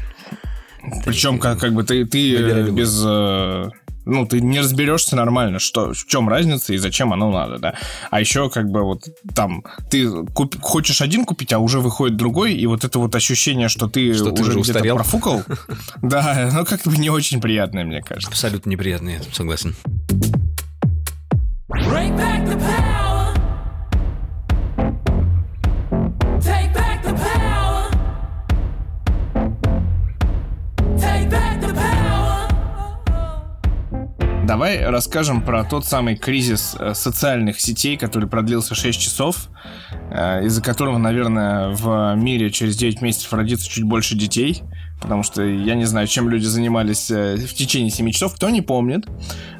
Причем как, как бы ты, ты без... Э, ну, ты не разберешься нормально, что, в чем разница и зачем оно надо, да. А еще как бы вот там ты куп, хочешь один купить, а уже выходит другой, и вот это вот ощущение, что ты
что уже, уже где-то
профукал, да, ну как-то не очень приятное, мне кажется.
Абсолютно неприятное, согласен.
Давай расскажем про тот самый кризис э, социальных сетей, который продлился 6 часов, э, из-за которого, наверное, в мире через 9 месяцев родится чуть больше детей. Потому что я не знаю, чем люди занимались э, в течение 7 часов, кто не помнит.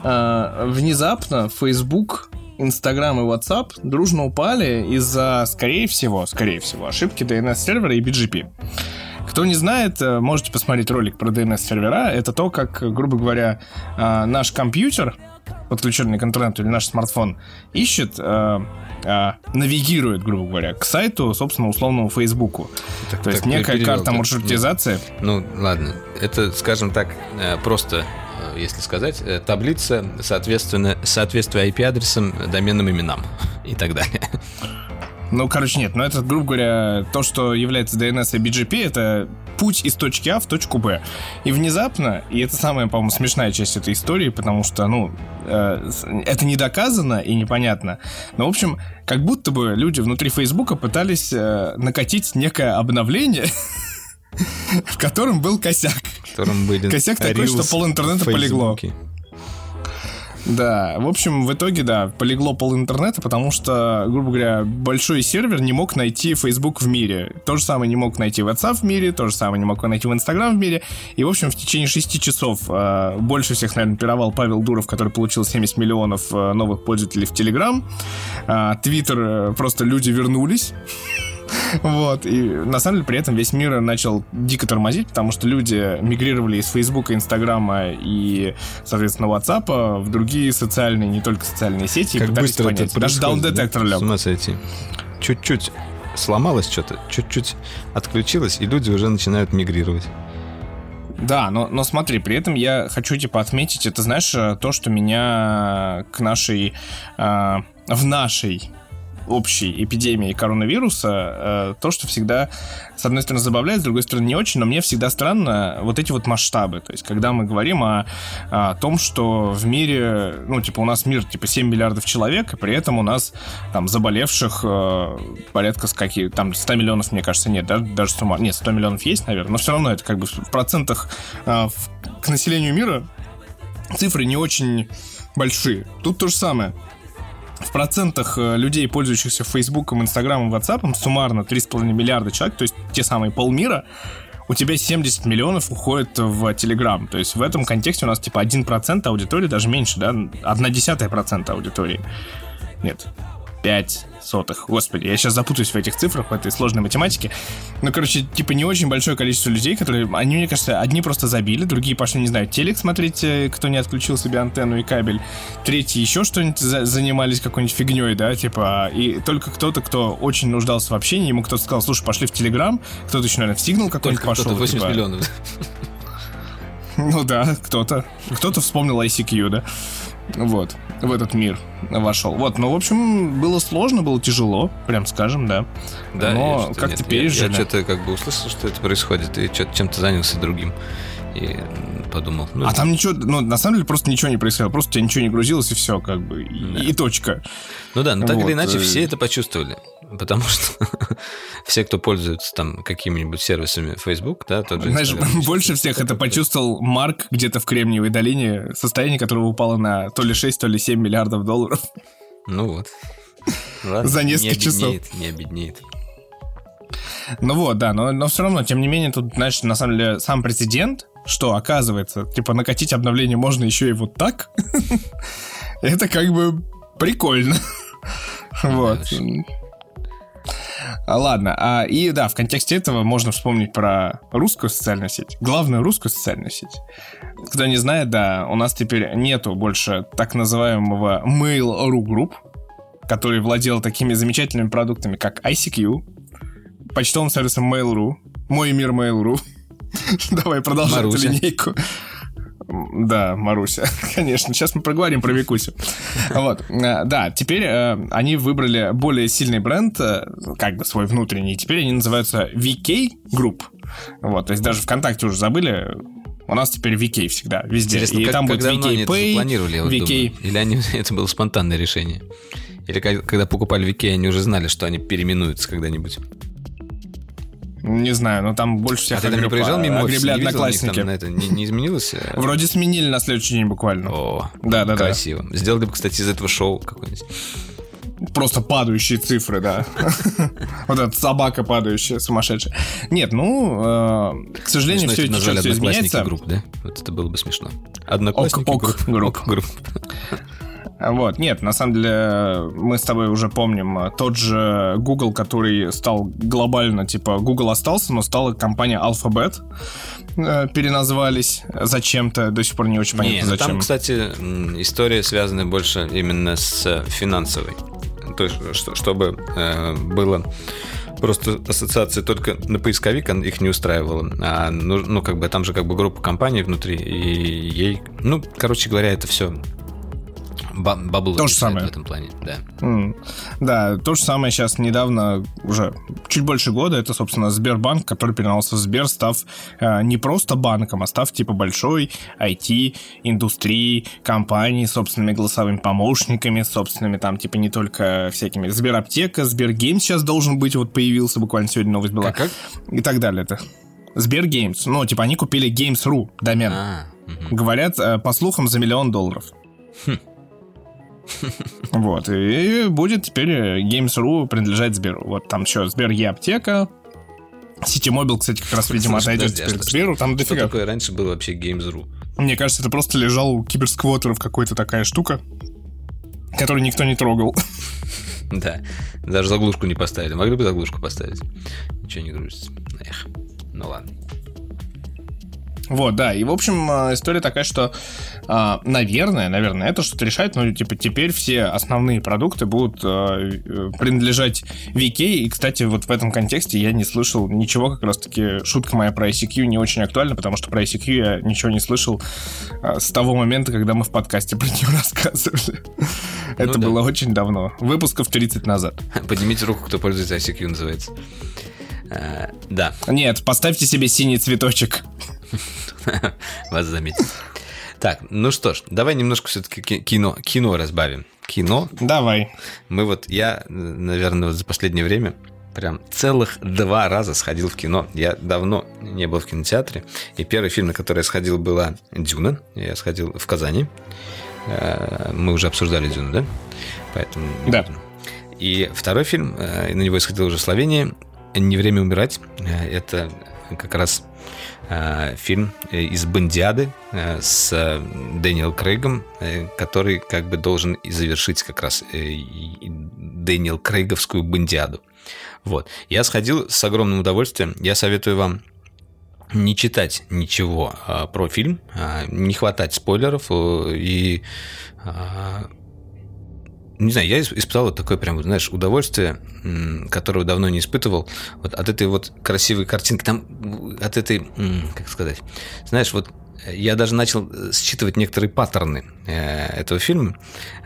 Внезапно Facebook Инстаграм и WhatsApp дружно упали из-за, скорее всего, скорее всего, ошибки DNS-сервера и BGP. Кто не знает, э, можете посмотреть ролик про DNS-сервера. Это то, как, грубо говоря, э, наш компьютер, подключенный к интернету, или наш смартфон, ищет, э, навигирует, грубо говоря, к сайту, собственно, условному Фейсбуку. Так, То есть некая перевел, карта маршрутизации.
Ну, ладно. Это, скажем так, просто если сказать, таблица, соответственно, соответствие IP-адресам, доменным именам и так далее.
Ну, короче, нет. Но это, грубо говоря, то, что является DNS и BGP, это путь из точки А в точку Б. И внезапно, и это самая, по-моему, смешная часть этой истории, потому что, ну, э, это не доказано и непонятно. Но, в общем, как будто бы люди внутри Фейсбука пытались э, накатить некое обновление, в котором был косяк. В котором были Косяк такой, что пол интернета полегло. Да, в общем, в итоге, да, полегло пол интернета, потому что, грубо говоря, большой сервер не мог найти Facebook в мире. То же самое не мог найти WhatsApp в мире, то же самое не мог найти в Instagram в мире. И, в общем, в течение 6 часов э, больше всех, наверное, пировал Павел Дуров, который получил 70 миллионов э, новых пользователей в Telegram. Э, Twitter, э, просто люди вернулись. Вот, и на самом деле при этом весь мир начал дико тормозить, потому что люди мигрировали из Фейсбука, Инстаграма и, соответственно, WhatsApp в другие социальные, не только социальные сети.
Как быстро понять. это Даже даун-детектор лег. С ума сойти. Чуть-чуть сломалось что-то, чуть-чуть отключилось, и люди уже начинают мигрировать.
Да, но, но смотри, при этом я хочу, типа, отметить, это, знаешь, то, что меня к нашей... Э, в нашей общей эпидемии коронавируса, э, то, что всегда, с одной стороны, забавляет, с другой стороны, не очень, но мне всегда странно вот эти вот масштабы. То есть, когда мы говорим о, о том, что в мире, ну, типа, у нас мир, типа, 7 миллиардов человек, и при этом у нас там заболевших э, порядка с там 100 миллионов, мне кажется, нет, да, даже с нет, 100 миллионов есть, наверное, но все равно это как бы в процентах э, в, к населению мира цифры не очень большие. Тут то же самое в процентах э, людей, пользующихся Фейсбуком, Инстаграмом, Ватсапом, суммарно 3,5 миллиарда человек, то есть те самые полмира, у тебя 70 миллионов уходит в Телеграм. То есть в этом контексте у нас типа 1% аудитории, даже меньше, да? 1 десятая процента аудитории. Нет, 5 сотых. Господи, я сейчас запутаюсь в этих цифрах, в этой сложной математике. Ну, короче, типа не очень большое количество людей, которые, они, мне кажется, одни просто забили, другие пошли, не знаю, телек смотреть, э, кто не отключил себе антенну и кабель. Третьи еще что-нибудь за занимались какой-нибудь фигней, да, типа, и только кто-то, кто очень нуждался в общении, ему кто-то сказал, слушай, пошли в Телеграм, кто-то еще, наверное, в Сигнал какой-нибудь пошел. Кто-то
80 типа... миллионов.
Ну да, кто-то. Кто-то вспомнил ICQ, да. Вот, в этот мир вошел. Вот, ну, в общем, было сложно, было тяжело, прям скажем, да.
Да, но как-то пережили. Я, я что-то как бы услышал, что это происходит, и что-то чем-то занялся другим. И подумал.
Ну, а там ничего, ну, на самом деле просто ничего не происходило, просто у тебя ничего не грузилось, и все, как бы, и, да. и точка.
Ну да, но так вот. или иначе все это почувствовали потому что все, кто пользуется там какими-нибудь сервисами Facebook, да, тот
же Знаешь, больше всех это почувствовал Марк где-то в Кремниевой долине, состояние которого упало на то ли 6, то ли 7 миллиардов долларов.
Ну вот.
Ладно, За несколько не часов.
Не обеднеет.
Ну вот, да, но, но все равно, тем не менее, тут, знаешь, на самом деле, сам президент, что оказывается, типа, накатить обновление можно еще и вот так, это как бы прикольно. Вот. А, ладно, а, и да, в контексте этого можно вспомнить про русскую социальную сеть, главную русскую социальную сеть. Кто не знает, да, у нас теперь нету больше так называемого Mail.ru Group, который владел такими замечательными продуктами, как ICQ, почтовым сервисом Mail.ru, Мой мир Mail.ru. Давай продолжим эту линейку. Да, Маруся, конечно. Сейчас мы проговорим про Викусю. Вот, э, да, теперь э, они выбрали более сильный бренд, э, как бы свой внутренний. Теперь они называются VK Group. Вот, то есть даже ВКонтакте уже забыли, У нас теперь VK всегда, везде.
Интересно,
и
как,
там
как
будет VK
они это
Pay,
запланировали, я вот
VK...
думаю? Или они, это было спонтанное решение? Или когда покупали VK, они уже знали, что они переименуются когда-нибудь?
Не знаю, но там больше
А
всех
ты там не
огреб-
проезжал мимо офиса,
одноклассники.
там на это? Не, не изменилось? э?
Вроде сменили на следующий день буквально.
О,
Да-да-да.
красиво. Сделали бы, кстати, из этого шоу какое-нибудь.
Просто падающие цифры, да. Вот эта собака падающая, сумасшедшая. Нет, ну, э, к сожалению, все это все изменяется.
групп, да? Вот это было бы смешно. Одноклассники
Ок,
групп.
групп. Вот, нет, на самом деле мы с тобой уже помним э, тот же Google, который стал глобально, типа, Google остался, но стала компания Alphabet, э, переназвались зачем-то, до сих пор не очень
Не,
понятно
ну
зачем.
там, кстати, история связана больше именно с финансовой. То есть, что- чтобы э, было просто ассоциация только на поисковик, их не устраивала. А, ну, ну, как бы там же как бы группа компаний внутри, и ей... Ну, короче говоря, это все бабло
То же самое.
в этом плане, да.
М, Да, то же самое сейчас недавно, уже чуть больше года, это, собственно, Сбербанк, который перенялся в Сбер, став э, не просто банком, а став типа большой IT-индустрии, компании с собственными голосовыми помощниками, собственными там типа не только всякими Сбераптека, Сбергеймс сейчас должен быть, вот появился буквально сегодня новость была.
Как?
И так далее. Это. Сбергеймс. Ну, типа они купили Games.ru домен.
А, мгм.
Говорят, э, по слухам, за миллион долларов. Вот, и будет теперь э, Games.ru принадлежать Сберу. Вот там еще Сбер Е-аптека. Ситимобил, кстати, как раз, видимо,
Слушай,
отойдет
а
теперь к Сберу. Там
Что
дофига.
такое раньше было вообще Games.ru?
Мне кажется, это просто лежал у киберсквотеров какой-то такая штука, которую никто не трогал.
Да, даже заглушку не поставили. Могли бы заглушку поставить. Ничего не грузится. Эх, ну ладно.
Вот, да. И, в общем, э, история такая, что, а, наверное, наверное, это что-то решает, но, типа, теперь все основные продукты будут э, э, принадлежать VK. И, кстати, вот в этом контексте я не слышал ничего, как раз-таки шутка моя про ICQ не очень актуальна, потому что про ICQ я ничего не слышал с того момента, когда мы в подкасте про нее рассказывали. Это
да.
было очень давно. Выпусков 30 назад.
Поднимите руку, кто пользуется ICQ, называется. А, Да,
Нет, поставьте себе синий цветочек.
вас заметил. Так, ну что ж, давай немножко все-таки кино, кино разбавим. Кино.
Давай.
Мы вот, я, наверное, вот за последнее время прям целых два раза сходил в кино. Я давно не был в кинотеатре. И первый фильм, на который я сходил, была «Дюна». Я сходил в Казани. Э, Мы уже обсуждали «Дюну», да? Поэтому...
Да.
И второй фильм, э, на него я сходил уже в Словении, «Не время умирать». Э, Это как раз фильм э, из «Бандиады» э, с э, Дэниел Крейгом, э, который как бы должен и завершить как раз э, Дэниел Крейговскую «Бандиаду». Вот. Я сходил с огромным удовольствием. Я советую вам не читать ничего про фильм, не хватать спойлеров э, и не знаю, я ис- испытал вот такое прям, знаешь, удовольствие, которого давно не испытывал, вот от этой вот красивой картинки, там, от этой, как сказать, знаешь, вот я даже начал э, считывать некоторые паттерны э, этого фильма.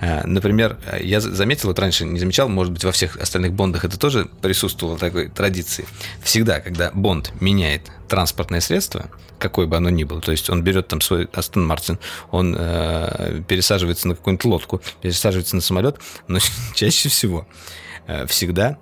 Э, Например, я за- заметил, вот раньше не замечал, может быть, во всех остальных Бондах это тоже присутствовало такой традиции. Всегда, когда Бонд меняет транспортное средство, какое бы оно ни было, то есть он берет там свой Астон Мартин, он э, пересаживается на какую-нибудь лодку, пересаживается на самолет, но чаще всего всегда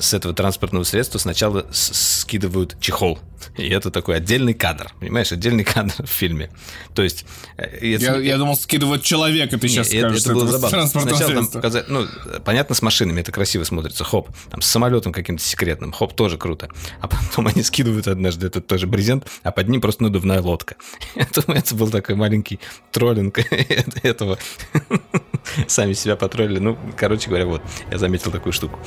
с этого транспортного средства сначала скидывают чехол. И это такой отдельный кадр, понимаешь, отдельный кадр в фильме. То есть... э, это-
Я, я думал, скидывают человека, ты
не,
сейчас
это,
скажешь.
это было забавно. Сначала там
средства.
показать, ну, понятно, с машинами это красиво смотрится, хоп, там с самолетом каким-то секретным, хоп, тоже круто. А потом они скидывают однажды этот тоже брезент, а под ним просто надувная лодка. Это, это был такой маленький троллинг этого. Сами себя потроллили. Ну, короче говоря, вот, я заметил такую штуку.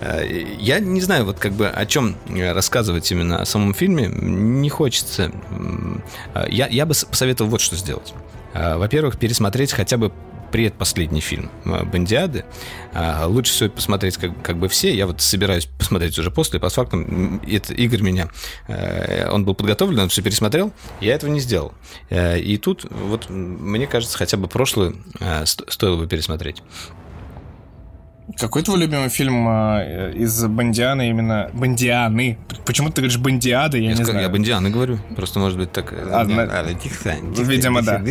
Я не знаю, вот как бы о чем э, рассказывать именно о самом фильме. Не хочется. Э, Я, я бы посоветовал вот что сделать. Э, Во-первых, пересмотреть хотя бы предпоследний фильм «Бандиады». Лучше всего посмотреть как, как бы все. Я вот собираюсь посмотреть уже после, по фактам. м, Это Игорь меня... Он был подготовлен, он все пересмотрел. Я этого не сделал. И тут вот мне кажется, хотя бы прошлую сто- стоило бы пересмотреть.
Какой твой любимый фильм э, из Бандианы именно... Бандианы. Почему ты говоришь Бандиады, я,
я
не знаю.
Я Бандианы говорю. Просто, может быть, так...
А, на...
а, тихо, тихо,
Видимо, да.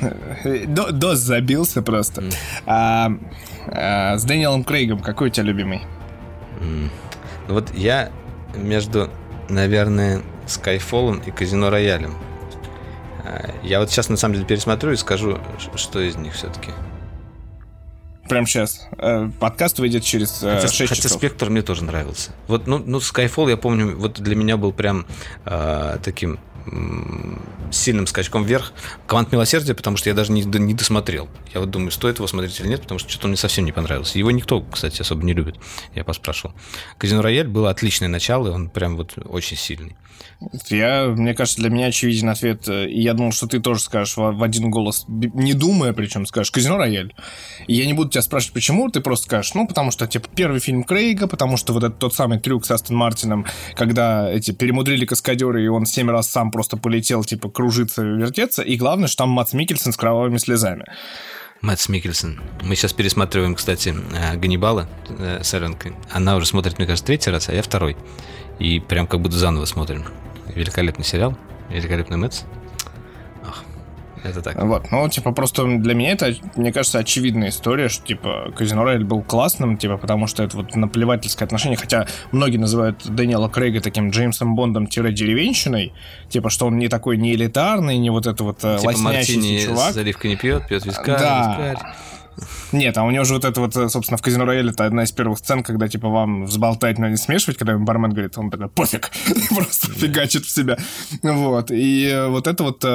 До, дос забился просто. Mm. А, а, с Дэниелом Крейгом какой у тебя любимый?
Mm. Вот я между, наверное, Skyfall и Казино Роялем. Я вот сейчас на самом деле пересмотрю и скажу, что из них все-таки.
Прям сейчас. Э, подкаст выйдет через э,
хотя,
6
хотя
часов.
Спектр мне тоже нравился. Вот, ну, ну, Skyfall, я помню, вот для меня был прям э, таким сильным скачком вверх. Квант милосердия, потому что я даже не, не досмотрел. Я вот думаю, стоит его смотреть или нет, потому что что-то он мне совсем не понравился. Его никто, кстати, особо не любит. Я поспрашивал. Казино Рояль было отличное начало, и он прям вот очень сильный.
Я, мне кажется, для меня очевиден ответ. И я думал, что ты тоже скажешь в, в один голос, не думая, причем скажешь Казино Рояль. И я не буду тебя спрашивать, почему, ты просто скажешь, ну, потому что, типа, первый фильм Крейга, потому что вот этот тот самый трюк с Астон Мартином, когда эти перемудрили каскадеры, и он семь раз сам просто полетел, типа, кружиться, вертеться. И главное, что там Мац Микельсон с кровавыми слезами.
Мэтс Микельсон. Мы сейчас пересматриваем, кстати, Ганнибала э, с Эленкой. Она уже смотрит, мне кажется, третий раз, а я второй. И прям как будто заново смотрим. Великолепный сериал, великолепный Мэтс. Это так.
Вот, ну, типа, просто для меня это, мне кажется, очевидная история, что, типа, Казино Рояль был классным, типа, потому что это вот наплевательское отношение, хотя многие называют Дэниела Крейга таким Джеймсом Бондом-деревенщиной, типа, что он не такой не элитарный, не вот это вот
типа
лоснящийся чувак.
заливка не пьет, пьет вискарь,
да.
вискарь.
Нет, а у него же вот это вот, собственно, в Казино Рояле это одна из первых сцен, когда, типа, вам взболтать, но не смешивать, когда бармен говорит, он такой, пофиг, просто фигачит в себя. Вот, и вот эта вот э,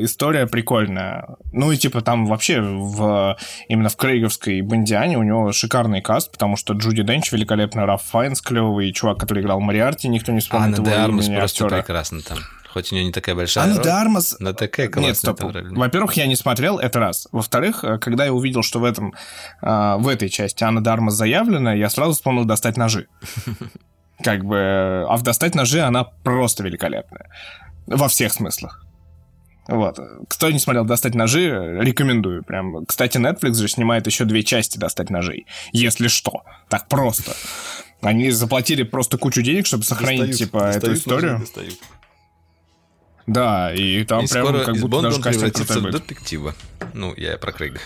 история прикольная. Ну и, типа, там вообще в, именно в Крейговской Бондиане у него шикарный каст, потому что Джуди Денч великолепно, Раф Файнс клевый, чувак, который играл Мариарти, никто не вспомнит его
Анна Армус
имени
просто
актера.
прекрасно там. Хоть у нее не такая большая
Анна
роль,
де Армас...
но такая классная
Нет, стоп. Во-первых, я не смотрел, это раз. Во-вторых, э, когда я увидел, что в этом, э, в этой части Анна де Армас заявлена, я сразу вспомнил «Достать ножи». Как бы... А в «Достать ножи» она просто великолепная. Во всех смыслах. Вот. Кто не смотрел «Достать ножи», рекомендую. Прям. Кстати, Netflix же снимает еще две части «Достать ножей». Если что. Так просто. Они заплатили просто кучу денег, чтобы сохранить,
Достают,
типа, эту
достают
историю.
ножи, достают.
Да, и там
И
прям
скоро
как
из
будто
Бонда
даже
превратится в детектива. Ну, я про Крейга.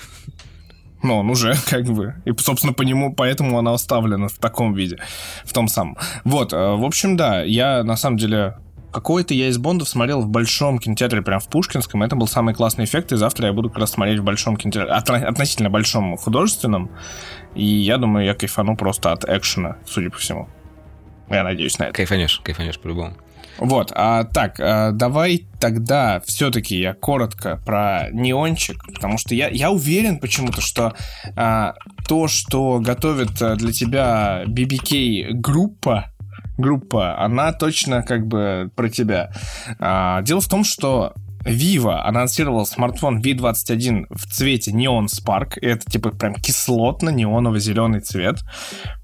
Ну, он уже как бы. И, собственно, по нему, поэтому она оставлена в таком виде, в том самом. Вот, э, в общем, да, я на самом деле какой-то я из Бондов смотрел в большом кинотеатре, прям в Пушкинском. Это был самый классный эффект, и завтра я буду как раз смотреть в большом кинотеатре, отно- относительно большом художественном. И я думаю, я кайфану просто от экшена, судя по всему. Я надеюсь на это.
Кайфанешь, кайфанешь по-любому.
Вот, а, так, а, давай тогда все-таки я коротко про неончик, потому что я, я уверен почему-то, что а, то, что готовит а, для тебя BBK группа, группа, она точно как бы про тебя. А, дело в том, что Vivo анонсировал смартфон V21 в цвете Neon Spark. И это типа прям кислотно-неоново-зеленый цвет.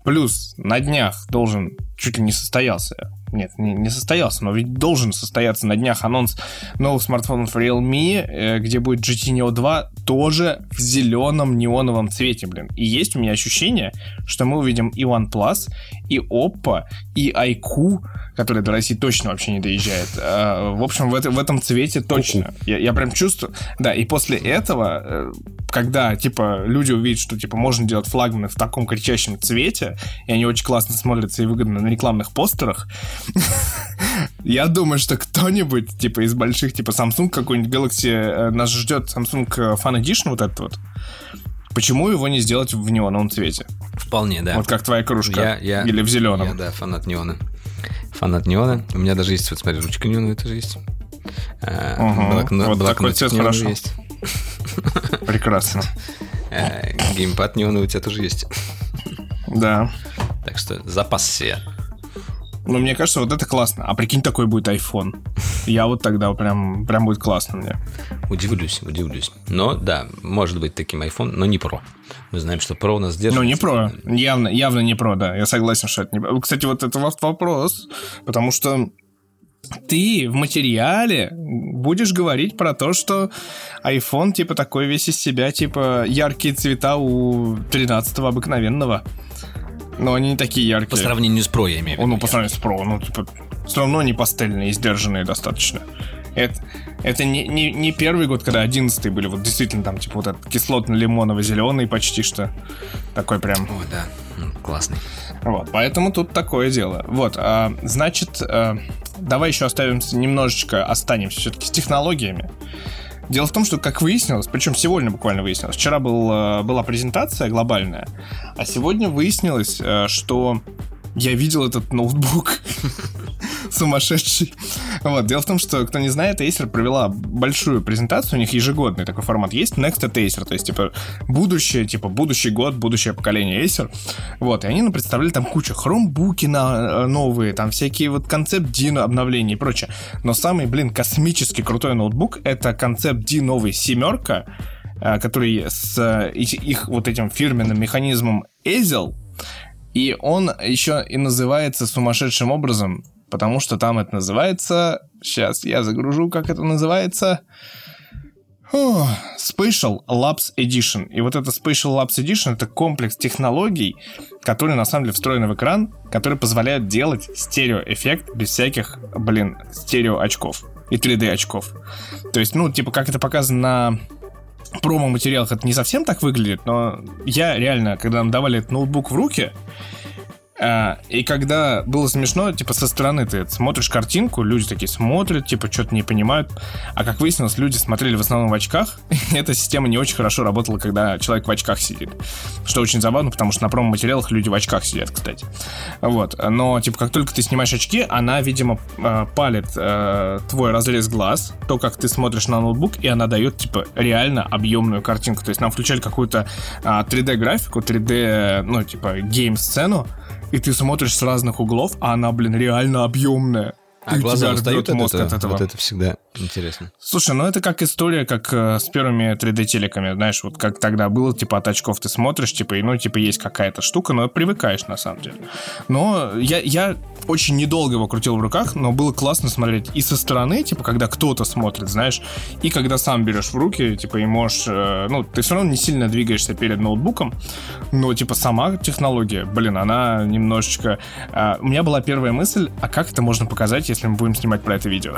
Плюс на днях должен, чуть ли не состоялся, нет, не, не состоялся, но ведь должен состояться на днях анонс новых смартфонов Realme, э, где будет GT Neo 2 тоже в зеленом неоновом цвете, блин. И есть у меня ощущение, что мы увидим и OnePlus, и Oppo, и iQOO, который до России точно вообще не доезжает. Э, в общем, в, это, в этом цвете точно. Я, я прям чувствую. Да, и после этого, э, когда, типа, люди увидят, что, типа, можно делать флагманы в таком кричащем цвете, и они очень классно смотрятся и выгодно на рекламных постерах, я думаю, что кто-нибудь, типа, из больших, типа, Samsung какой-нибудь Galaxy, э, нас ждет Samsung Fan Edition вот этот вот. Почему его не сделать в неоновом цвете?
Вполне, да.
Вот как твоя кружка.
Я, я,
Или в зеленом.
Я, да, фанат неона. Фанат неона. У меня даже есть, вот смотри, ручка неоновая тоже есть. А,
Ага,
блокнот-
вот такой
блокнотик
цвет хорошо.
есть.
Прекрасно.
А, Геймпад неоновый у тебя тоже есть.
Да.
Так что запас себе.
Ну, мне кажется, вот это классно. А прикинь, такой будет iPhone. Я вот тогда прям, прям будет классно мне.
Удивлюсь, удивлюсь. Но да, может быть таким iPhone, но не Pro. Мы знаем, что Pro у нас держит.
Ну, не про. Явно, явно не про, да. Я согласен, что это не про. Кстати, вот это вопрос. Потому что ты в материале будешь говорить про то, что iPhone, типа, такой весь из себя, типа, яркие цвета у 13 обыкновенного. Но они не такие яркие.
По сравнению с Pro, я имею в виду.
Ну, по сравнению с Pro, ну, типа, все равно не пастельные, сдержанные достаточно. Это, это не, не, не первый год, когда 11 были, вот действительно там, типа, вот этот кислотно-лимоново-зеленый почти что. Такой прям...
О, да, классный.
Вот, поэтому тут такое дело. Вот, а, значит, а, давай еще оставимся немножечко, останемся все-таки с технологиями. Дело в том, что, как выяснилось, причем сегодня буквально выяснилось, вчера был, а, была презентация глобальная, а сегодня выяснилось, а, что я видел этот ноутбук. Сумасшедший. Вот. Дело в том, что, кто не знает, Acer провела большую презентацию, у них ежегодный такой формат есть, Next at Acer, то есть, типа, будущее, типа, будущий год, будущее поколение Acer. Вот, и они ну, представляли там кучу хромбуки на, э, новые, там всякие вот концепт D обновления и прочее. Но самый, блин, космически крутой ноутбук — это концепт D новый семерка, э, который с э, их вот этим фирменным механизмом Ezel, и он еще и называется сумасшедшим образом, потому что там это называется... Сейчас я загружу, как это называется. Фу, Spatial Labs Edition. И вот это Spatial Labs Edition это комплекс технологий, которые на самом деле встроены в экран, которые позволяют делать стереоэффект без всяких, блин, стерео очков и 3D очков. То есть, ну, типа, как это показано на промо-материалах это не совсем так выглядит, но я реально, когда нам давали этот ноутбук в руки, и когда было смешно, типа, со стороны ты смотришь картинку, люди такие смотрят, типа, что-то не понимают. А как выяснилось, люди смотрели в основном в очках. Эта система не очень хорошо работала, когда человек в очках сидит. Что очень забавно, потому что на промо-материалах люди в очках сидят, кстати. Вот. Но, типа, как только ты снимаешь очки, она, видимо, а, палит э, твой разрез глаз, то, как ты смотришь на ноутбук, и она дает, типа, реально объемную картинку. То есть нам включали какую-то 3D-графику, а, 3D, ну, типа, гейм-сцену, и ты смотришь с разных углов, а она, блин, реально объемная.
А и глаза устают мозг от, этого? от этого. Вот это всегда интересно.
Слушай, ну это как история, как э, с первыми 3D-телеками, знаешь, вот как тогда было, типа, от очков ты смотришь, типа, и, ну, типа, есть какая-то штука, но привыкаешь, на самом деле. Но я, я очень недолго его крутил в руках, но было классно смотреть и со стороны, типа, когда кто-то смотрит, знаешь, и когда сам берешь в руки, типа, и можешь, э, ну, ты все равно не сильно двигаешься перед ноутбуком, но, типа, сама технология, блин, она немножечко... Э, у меня была первая мысль, а как это можно показать, если мы будем снимать про это видео?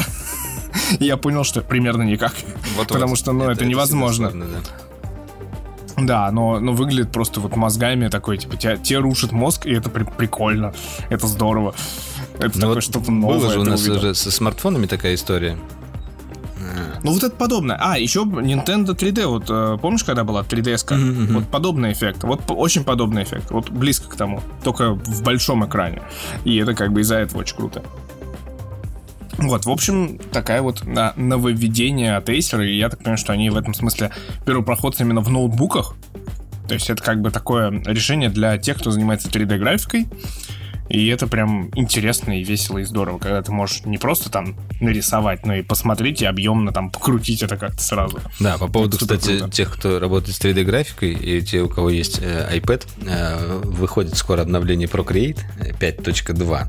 Я понял, что примерно никак. Вот, Потому что, ну, это, это невозможно. Сложно, да. Да, но, но выглядит просто вот мозгами такой, типа, тебя, тебе рушит мозг, и это при, прикольно, это здорово. Это ну такое вот что-то новое.
Было же у нас уже со смартфонами такая история.
Ну вот это подобное. А, еще Nintendo 3D, вот э, помнишь, когда была 3DS? Mm-hmm. Вот подобный эффект. Вот очень подобный эффект. Вот близко к тому. Только в большом экране. И это как бы из-за этого очень круто. Вот, в общем, такая вот нововведение от Acer, и я так понимаю, что они в этом смысле первопроходцы именно в ноутбуках. То есть это как бы такое решение для тех, кто занимается 3D-графикой, и это прям интересно и весело и здорово, когда ты можешь не просто там нарисовать, но и посмотреть и объемно там покрутить это как-то сразу.
Да, по поводу, это кстати, круто. тех, кто работает с 3D-графикой и те, у кого есть э, iPad, э, выходит скоро обновление Procreate 5.2.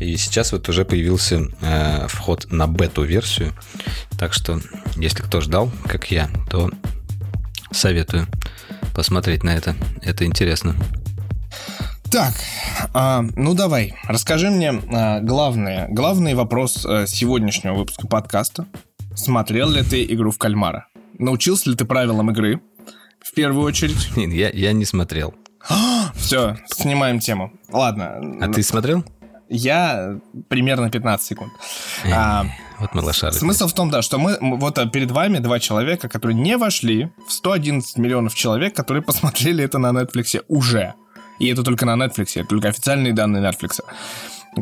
И сейчас вот уже появился э, вход на бету-версию. Так что, если кто ждал, как я, то советую посмотреть на это. Это интересно.
Так, а, ну давай, расскажи мне а, главное, главный вопрос а, сегодняшнего выпуска подкаста. Смотрел ли ты игру в кальмара? Научился ли ты правилам игры? В первую очередь.
Нет, я, я не смотрел.
Все, снимаем тему. Ладно.
А ты смотрел?
Я примерно 15 секунд.
а, вот мы лошары.
Смысл в том, да, что мы, вот а, перед вами два человека, которые не вошли в 111 миллионов человек, которые посмотрели это на Netflix уже. И это только на Netflix, это только официальные данные Netflix.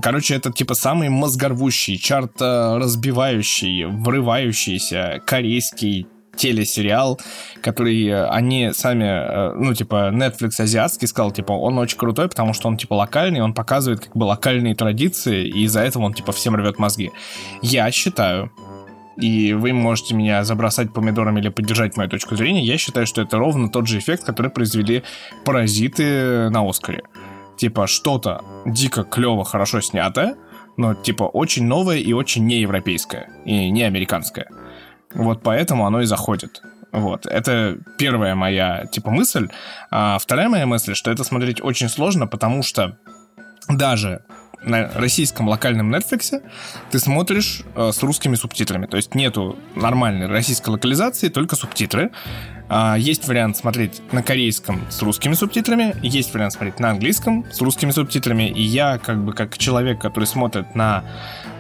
Короче, это типа самый мозгорвущий, чарт разбивающий, врывающийся корейский телесериал, который э, они сами, э, ну, типа, Netflix азиатский сказал, типа, он очень крутой, потому что он, типа, локальный, он показывает, как бы, локальные традиции, и из-за этого он, типа, всем рвет мозги. Я считаю, и вы можете меня забросать помидорами или поддержать мою точку зрения, я считаю, что это ровно тот же эффект, который произвели «Паразиты» на Оскаре. Типа что-то дико клево, хорошо снятое, но, типа, очень новое и очень неевропейское, и не американское. Вот поэтому оно и заходит. Вот, это первая моя, типа, мысль. А вторая моя мысль, что это смотреть очень сложно, потому что даже на российском локальном Netflix ты смотришь э, с русскими субтитрами. То есть нету нормальной российской локализации, только субтитры. А, есть вариант смотреть на корейском с русскими субтитрами, есть вариант смотреть на английском с русскими субтитрами. И я, как бы, как человек, который смотрит на,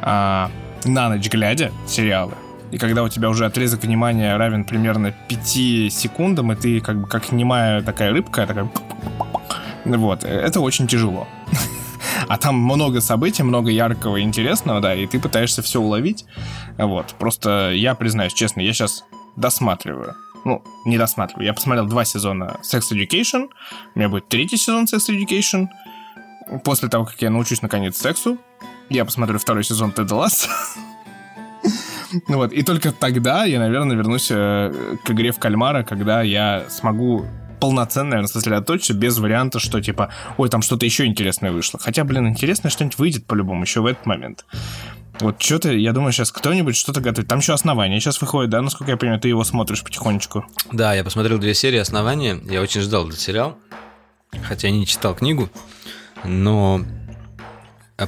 а, на ночь глядя сериалы, и когда у тебя уже отрезок внимания равен примерно 5 секундам, и ты как бы как немая такая рыбка, такая... Вот, это очень тяжело. А там много событий, много яркого и интересного, да, и ты пытаешься все уловить. Вот, просто я признаюсь честно, я сейчас досматриваю. Ну, не досматриваю. Я посмотрел два сезона Sex Education. У меня будет третий сезон Sex Education. После того, как я научусь наконец сексу, я посмотрю второй сезон Ted Lasso. Вот, и только тогда я, наверное, вернусь э, к игре в кальмара, когда я смогу полноценно, наверное, сосредоточиться без варианта, что типа, ой, там что-то еще интересное вышло. Хотя, блин, интересное что-нибудь выйдет по-любому еще в этот момент. Вот что-то, я думаю, сейчас кто-нибудь что-то готовит. Там еще основание сейчас выходит, да, насколько я понимаю, ты его смотришь потихонечку.
Да, я посмотрел две серии основания. Я очень ждал этот сериал. Хотя не читал книгу. Но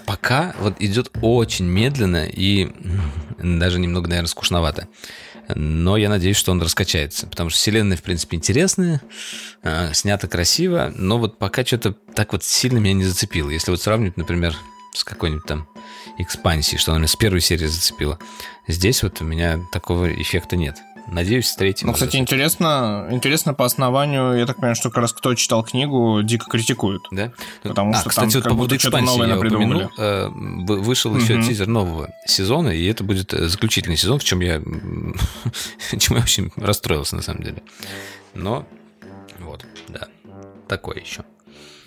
пока вот идет очень медленно и даже немного, наверное, скучновато. Но я надеюсь, что он раскачается, потому что вселенная, в принципе, интересная, э, снята красиво, но вот пока что-то так вот сильно меня не зацепило. Если вот сравнивать, например, с какой-нибудь там экспансией, что она меня с первой серии зацепила, здесь вот у меня такого эффекта нет. Надеюсь, с третьим.
Ну, кстати, интересно, интересно по основанию, я так понимаю, что как раз кто читал книгу, дико критикуют.
Да?
Потому а, что
кстати,
там
вот по поводу экспансии я упомянул, э, вышел еще
Мгм.
тизер нового сезона, и это будет э, заключительный сезон, в чем я, чем я очень расстроился, на самом деле. Но, вот, да, такое еще.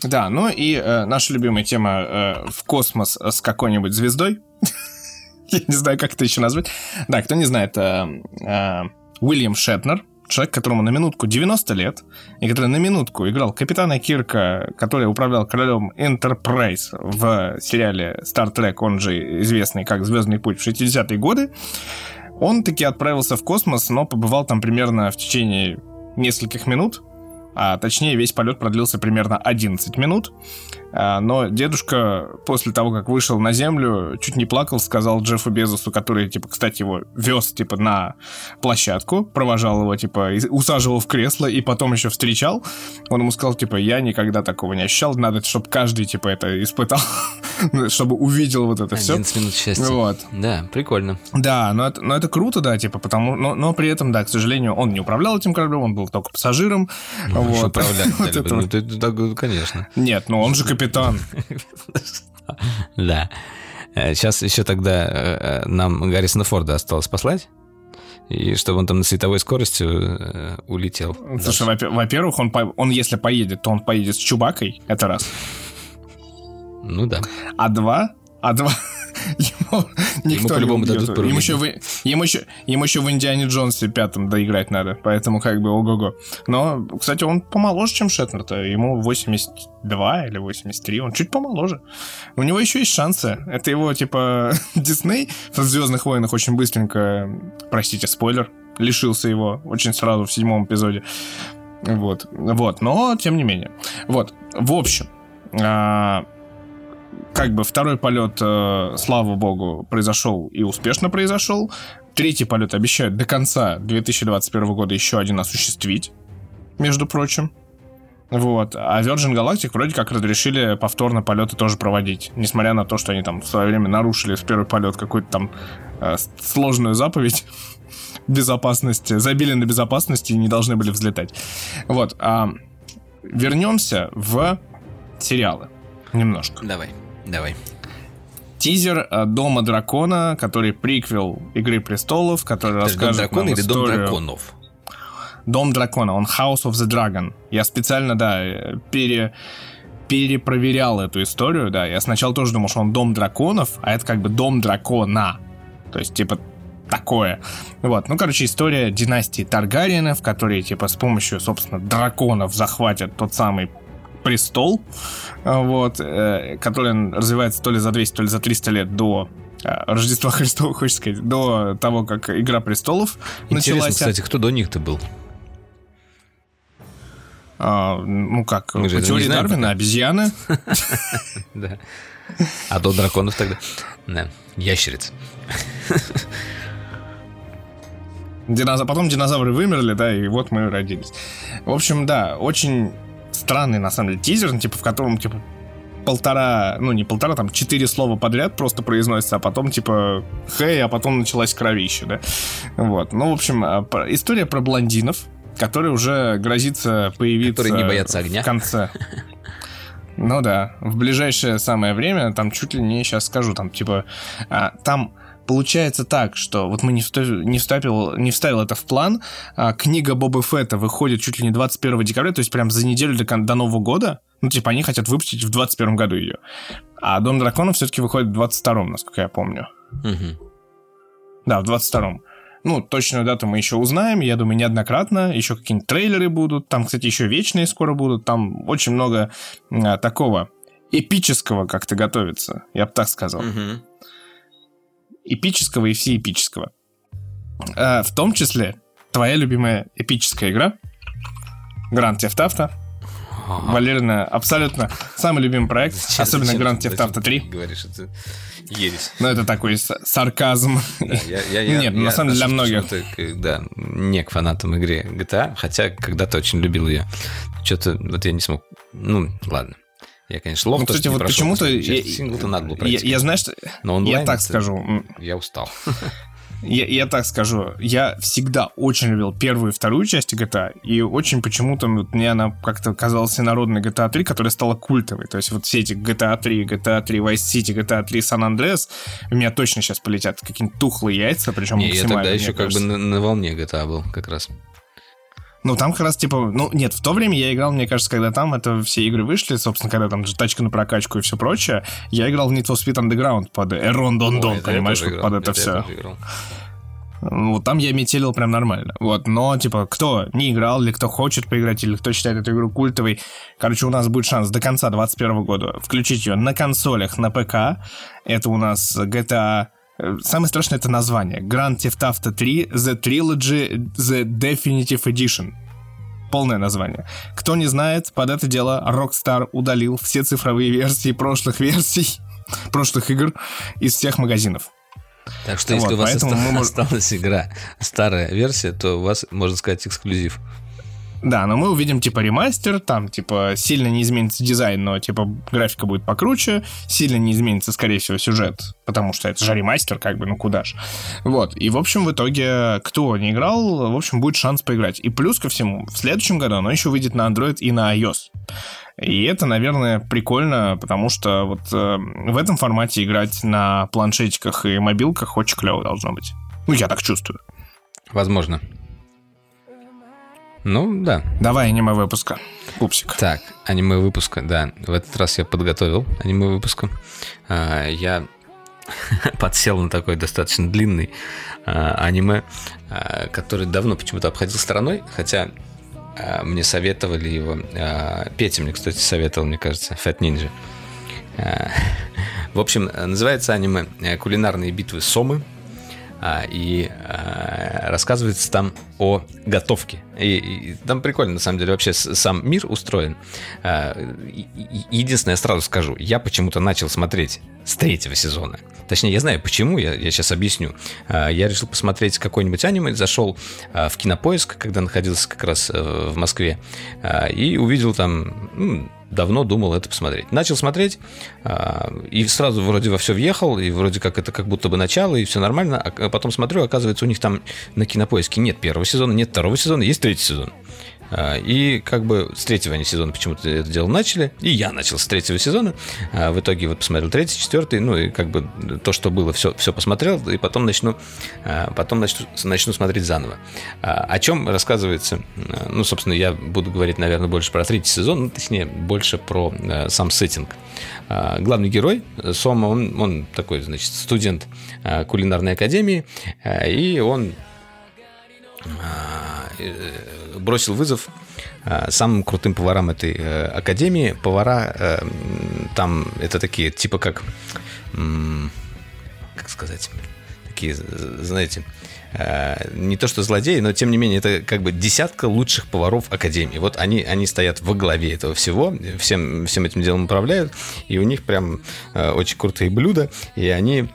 Да, ну и э, наша любимая тема э, в космос с какой-нибудь звездой. Я не знаю, как это еще назвать. Да, кто не знает, э, э, Уильям Шетнер, человек, которому на минутку 90 лет, и который на минутку играл капитана Кирка, который управлял королем Enterprise в сериале Star Trek, он же известный как «Звездный путь» в 60-е годы, он таки отправился в космос, но побывал там примерно в течение нескольких минут, а точнее весь полет продлился примерно 11 минут. А, Но дедушка после того, как вышел на Землю, чуть не плакал, сказал Джеффу Безосу, который, типа, кстати, его вез, типа, на площадку, провожал его, типа, усаживал в кресло и потом еще встречал. Он ему сказал, типа, я никогда такого не ощущал, надо, чтобы каждый, типа, это испытал, чтобы увидел вот это все.
11 минут счастья.
Вот.
Да, прикольно.
Да, но это, но это круто, да, типа, потому, но, но при этом, да, к сожалению, он не управлял этим кораблем, он был только пассажиром.
Ну,
вот. это
Ну, конечно.
Нет, ну он же капитан.
Да. Сейчас еще тогда э, э, нам Гаррисона Форда осталось послать, и чтобы он там на световой скорости э, улетел.
Слушай, во- во-первых, он, он если поедет, то он поедет с Чубакой, это раз.
Ну да.
А два, а два, ему никто не
по-любому дадут.
Ему еще, в, ему, еще, ему еще в Индиане Джонсе пятом доиграть надо, поэтому как бы ого-го. Но, кстати, он помоложе, чем Шетнер-то. Ему 82 или 83, он чуть помоложе. У него еще есть шансы. Это его, типа, Дисней в «Звездных войнах» очень быстренько, простите, спойлер, лишился его очень сразу в седьмом эпизоде. Вот, вот, но тем не менее. Вот, в общем, а, как бы второй полет, э, слава богу, произошел и успешно произошел. Третий полет обещают до конца 2021 года еще один осуществить, между прочим. Вот. А Virgin Galactic вроде как разрешили повторно полеты тоже проводить. Несмотря на то, что они там в свое время нарушили в первый полет какую-то там э, сложную заповедь безопасности, забили на безопасности и не должны были взлетать. Вот. а, вернемся в сериалы немножко.
Давай, давай.
Тизер э, Дома дракона, который приквел Игры престолов, который
Подожди, Дом
расскажет
дракона
нам
или Дом
историю-
драконов?
Дом дракона, он House of the Dragon. Я специально, да, э, пере перепроверял эту историю, да. Я сначала тоже думал, что он Дом драконов, а это как бы Дом дракона. То есть, типа, такое. Вот, ну, короче, история династии Таргариенов, которые, типа, с помощью, собственно, драконов захватят тот самый престол, вот, который развивается то ли за 200, то ли за 300 лет до Рождества Христова, хочется сказать, до того, как Игра престолов
Интересно,
началась.
кстати, кто до них-то был?
А, ну как,
Мы
по теории
знаем
Дарвина,
пока.
обезьяны.
Да. А до драконов тогда? Да, ящериц.
Диноза- Потом динозавры вымерли, да, и вот мы родились. В общем, да, очень странный, на самом деле, тизер, ну, типа, в котором, типа, полтора, ну, не полтора, там, четыре слова подряд просто произносятся, а потом, типа, хей, а потом началась кровища, да. Вот, ну, в общем, а, история про блондинов, которые уже грозится появиться...
Которые не боятся огня.
В конце. Ну да, в ближайшее самое время, там чуть ли не сейчас скажу, там типа, а, там получается так, что вот мы не, вставил, не, вставил, не вставил это в план, а, книга Боба Фетта выходит чуть ли не 21 декабря, то есть прям за неделю до, до Нового года, ну типа они хотят выпустить в 21 году ее. А Дом драконов все-таки выходит в 22 насколько я помню. Да, в 22-м. Ну, точную дату мы еще узнаем, я думаю, неоднократно. Еще какие-нибудь трейлеры будут. Там, кстати, еще вечные скоро будут. Там очень много а, такого эпического как-то готовится. Я бы так сказал. Эпического и всеэпического. А, в том числе твоя любимая эпическая игра Grand Theft Auto.
Ага.
Валерина абсолютно самый любимый проект,
Зачем-
особенно
зачем
Grand Theft Auto
ты
3.
Говоришь, это ересь.
Но это такой сарказм.
Да, я- я- я-
Нет, на
я
самом деле для многих.
к- Да, не к фанатам игры GTA, хотя когда-то очень любил ее. Что-то вот я не смог. Ну, ладно. Я, конечно, лох.
Ну, кстати, вот почему-то... я-
Сингл-то надо было
Я,
пройти.
я, знаешь,
Но онлайн
я так
это-
скажу.
Я устал.
Я, я так скажу, я всегда очень любил первую и вторую части GTA, и очень почему-то вот мне она как-то казалась инородной GTA 3, которая стала культовой. То есть вот все эти GTA 3, GTA 3 Vice City, GTA 3 San Andreas, у меня точно сейчас полетят какие-нибудь тухлые яйца, причем
Не, я
максимально,
тогда
мне
еще как бы
кажется.
на, на волне GTA был как раз.
Ну, там как раз, типа, ну, нет, в то время я играл, мне кажется, когда там это все игры вышли, собственно, когда там же тачка на прокачку и все прочее, я играл в Need for Speed Underground под Эрон Дон Дон,
это
понимаешь, вот под это
я
все.
играл.
Вот там я метелил прям нормально. Вот, но, типа, кто не играл, или кто хочет поиграть, или кто считает эту игру культовой, короче, у нас будет шанс до конца 2021 года включить ее на консолях, на ПК. Это у нас GTA... Самое страшное это название. Grand Theft Auto 3 The Trilogy The Definitive Edition. Полное название. Кто не знает, под это дело Rockstar удалил все цифровые версии прошлых версий, прошлых игр из всех магазинов.
Так что если
Вот,
у вас
поэтому
оста-
мы
осталась игра, старая версия, то у вас, можно сказать, эксклюзив.
Да, но мы увидим, типа, ремастер, там, типа, сильно не изменится дизайн, но, типа, графика будет покруче, сильно не изменится, скорее всего, сюжет, потому что это же ремастер, как бы, ну куда ж. Вот, и, в общем, в итоге, кто не играл, в общем, будет шанс поиграть. И плюс ко всему, в следующем году оно еще выйдет на Android и на iOS. И это, наверное, прикольно, потому что вот э, в этом формате играть на планшетиках и мобилках очень клево должно быть. Ну, я так чувствую.
Возможно. Ну, да.
Давай аниме выпуска. Пупсик.
Так, аниме выпуска, да. В этот раз я подготовил аниме выпуска. Я подсел на такой достаточно длинный а, аниме, а, который давно почему-то обходил стороной, хотя а, мне советовали его. Петя мне, кстати, советовал, мне кажется, Fat Ninja. В общем, называется аниме «Кулинарные битвы Сомы». А, И а, рассказывается там о готовке. И, и там прикольно, на самом деле, вообще сам мир устроен. А, Единственное, я сразу скажу, я почему-то начал смотреть с третьего сезона. Точнее, я знаю почему, я, я сейчас объясню. Я решил посмотреть какой-нибудь аниме, зашел в кинопоиск, когда находился как раз э, в Москве, и увидел там давно думал это посмотреть. Начал смотреть, а, и сразу вроде во все въехал, и вроде как это как будто бы начало, и все нормально. А потом смотрю, оказывается, у них там на кинопоиске нет первого сезона, нет второго сезона, есть третий сезон. А, И как бы с третьего они сезона почему-то это дело начали, и я начал с третьего сезона. А В итоге вот посмотрел третий, четвертый, ну и как бы то, что было, все, все посмотрел, и потом начну, а, потом начну, начну смотреть заново. О чем рассказывается? Ну, собственно, я буду говорить, наверное, больше про третий сезон, ну, точнее, больше про а, сам сеттинг. Главный герой Сома, он, он такой, значит, студент кулинарной академии, и он э, бросил вызов э, самым крутым поварам этой э, академии. Повара э, там это такие, типа как, как сказать, такие, знаете, Э, не то что злодеи, но тем не менее это как бы десятка лучших поваров Академии. Вот они, они стоят во главе этого всего, всем, всем этим делом управляют, и у них прям э, очень крутые блюда, и они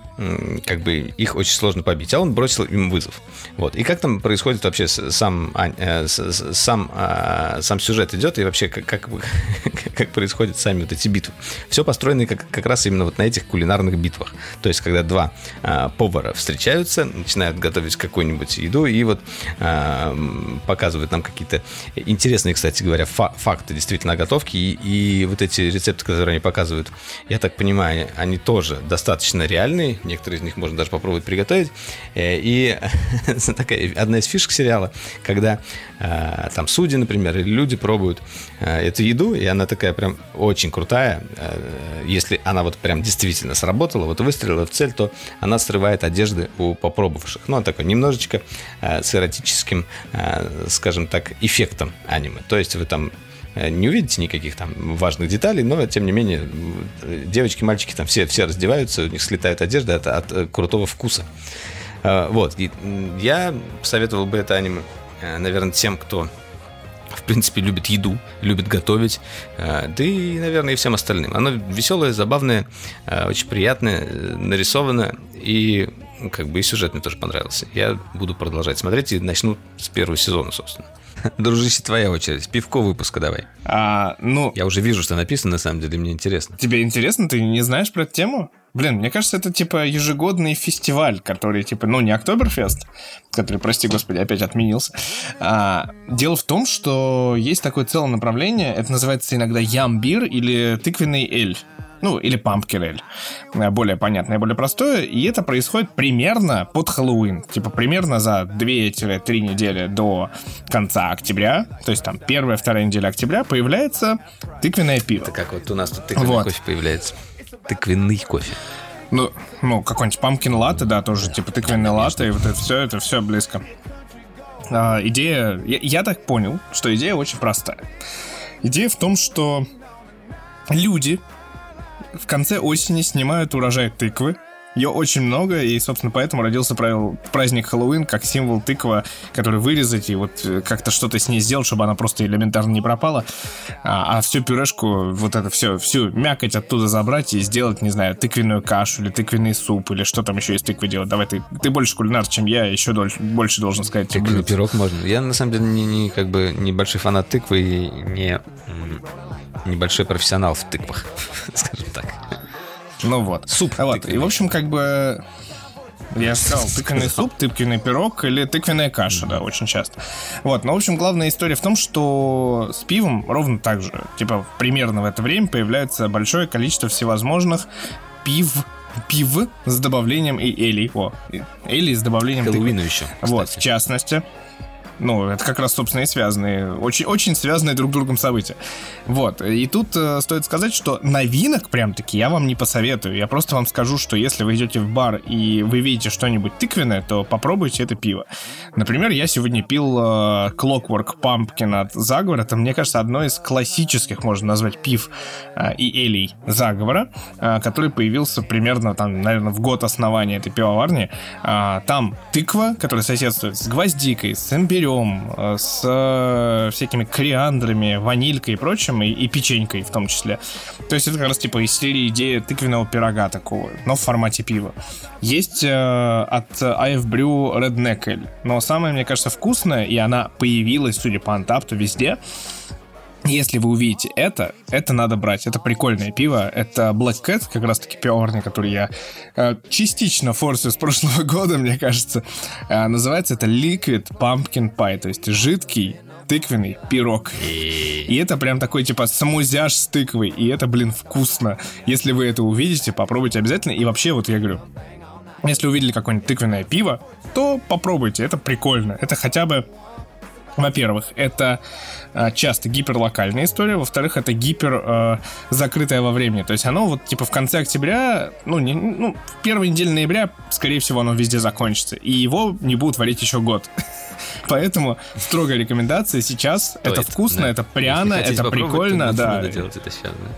как бы их очень сложно побить, а он бросил им вызов. Вот. И как там происходит вообще сам, э, сам, а, сам сюжет идет, и вообще как, как, как происходят сами вот эти битвы. Все построено как, как раз именно вот на этих кулинарных битвах. То есть, когда два а, повара встречаются, начинают готовить какую-нибудь еду, и вот а, показывают нам какие-то интересные, кстати говоря, фа- факты действительно о готовке, и, и вот эти рецепты, которые они показывают, я так понимаю, они тоже достаточно реальные, некоторые из них можно даже попробовать приготовить. Э, и такая одна из фишек сериала, когда э, там судьи, например, или люди пробуют э, эту еду, и она такая прям очень крутая. Если она вот прям действительно сработала, вот выстрелила в цель, то она срывает одежды у попробовавших. Ну, такой немножечко с эротическим, скажем так, эффектом аниме. То есть вы там не увидите никаких там важных деталей, но тем не менее девочки, мальчики там все, все раздеваются, у них слетает одежда от, от э, крутого вкуса. Э, вот, и я советовал бы это аниме, наверное, тем, кто в принципе, любит еду, любит готовить, да и, наверное, и всем остальным. Оно веселое, забавное, очень приятное, нарисованное, и как бы и сюжет мне тоже понравился. Я буду продолжать смотреть и начну с первого сезона, собственно. Дружище, твоя очередь. Пивко выпуска давай.
А, ну...
Я уже вижу, что написано, на самом деле, мне интересно.
Тебе интересно? Ты не знаешь про эту тему? Блин, мне кажется, это типа ежегодный фестиваль, который типа, ну не Октоберфест, который, прости господи, опять отменился. А, дело в том, что есть такое целое направление, это называется иногда ямбир или тыквенный эль ну, или Pumpkin Ale, более понятное, более простое, и это происходит примерно под Хэллоуин, типа примерно за 2-3 недели до конца октября, то есть там первая, вторая неделя октября появляется тыквенное пиво.
Это как вот у нас тут тыквенный вот. кофе появляется. Тыквенный кофе.
Ну, ну какой-нибудь памкин латте, да, тоже типа тыквенный латте, и вот это все, это все близко. А, идея, я, я так понял, что идея очень простая. Идея в том, что люди в конце осени снимают урожай тыквы. Ее очень много, и, собственно, поэтому родился праздник Хэллоуин как символ тыква, который вырезать и вот э, как-то что-то с ней сделать, чтобы она просто элементарно не пропала. А, а всю пюрешку, вот это все, всю мякоть оттуда забрать и сделать, не знаю, тыквенную кашу или тыквенный суп, или что там еще из тыквы делать. Давай, ты, ты больше кулинар, чем я, еще дольше, больше должен сказать.
Тыквенный пирог можно. Я, на самом деле, не, не, как бы, небольшой фанат тыквы и не небольшой профессионал в тыквах, скажем так.
Ну вот. Суп. А вот. И, в общем, как бы... Я сказал, тыквенный суп, тыквенный пирог или тыквенная каша, да, очень часто. Вот, но, в общем, главная история в том, что с пивом ровно так же. Типа, примерно в это время появляется большое количество всевозможных пив пив с добавлением и эли. О, эли с добавлением
Хэллоуину еще.
Кстати. Вот, в частности. Ну, это как раз, собственно, и связанные, очень, очень связанные друг с другом события. Вот. И тут э, стоит сказать, что новинок прям-таки я вам не посоветую. Я просто вам скажу, что если вы идете в бар и вы видите что-нибудь тыквенное, то попробуйте это пиво. Например, я сегодня пил э, Clockwork Pumpkin от Заговора. Это, мне кажется, одно из классических, можно назвать, пив э, и элей Заговора, э, который появился примерно, там, наверное, в год основания этой пивоварни. Э, там тыква, которая соседствует с гвоздикой, с имбирем, имбирем, э, с э, всякими кориандрами, ванилькой и прочим, и, и печенькой в том числе. То есть это как раз типа из серии идея тыквенного пирога такого, но в формате пива. Есть э, от IF Brew Redneck Ale, но самое, мне кажется, вкусное, и она появилась, судя по антапту, везде, если вы увидите это, это надо брать. Это прикольное пиво. Это Black Cat, как раз таки пивоварня, который я э, частично форсю с прошлого года, мне кажется. Э, называется это Liquid Pumpkin Pie, то есть жидкий тыквенный пирог. И это прям такой, типа, самузяж с тыквой. И это, блин, вкусно. Если вы это увидите, попробуйте обязательно. И вообще, вот я говорю, если увидели какое-нибудь тыквенное пиво, то попробуйте. Это прикольно. Это хотя бы во-первых, это э, часто гиперлокальная история, во-вторых, это гипер э, закрытая во времени. То есть оно вот типа в конце октября, ну, не, ну, в первой неделе ноября, скорее всего, оно везде закончится. И его не будут варить еще год. Поэтому строгая рекомендация сейчас. Это вкусно, это пряно, это прикольно, да.
делать это сейчас, да.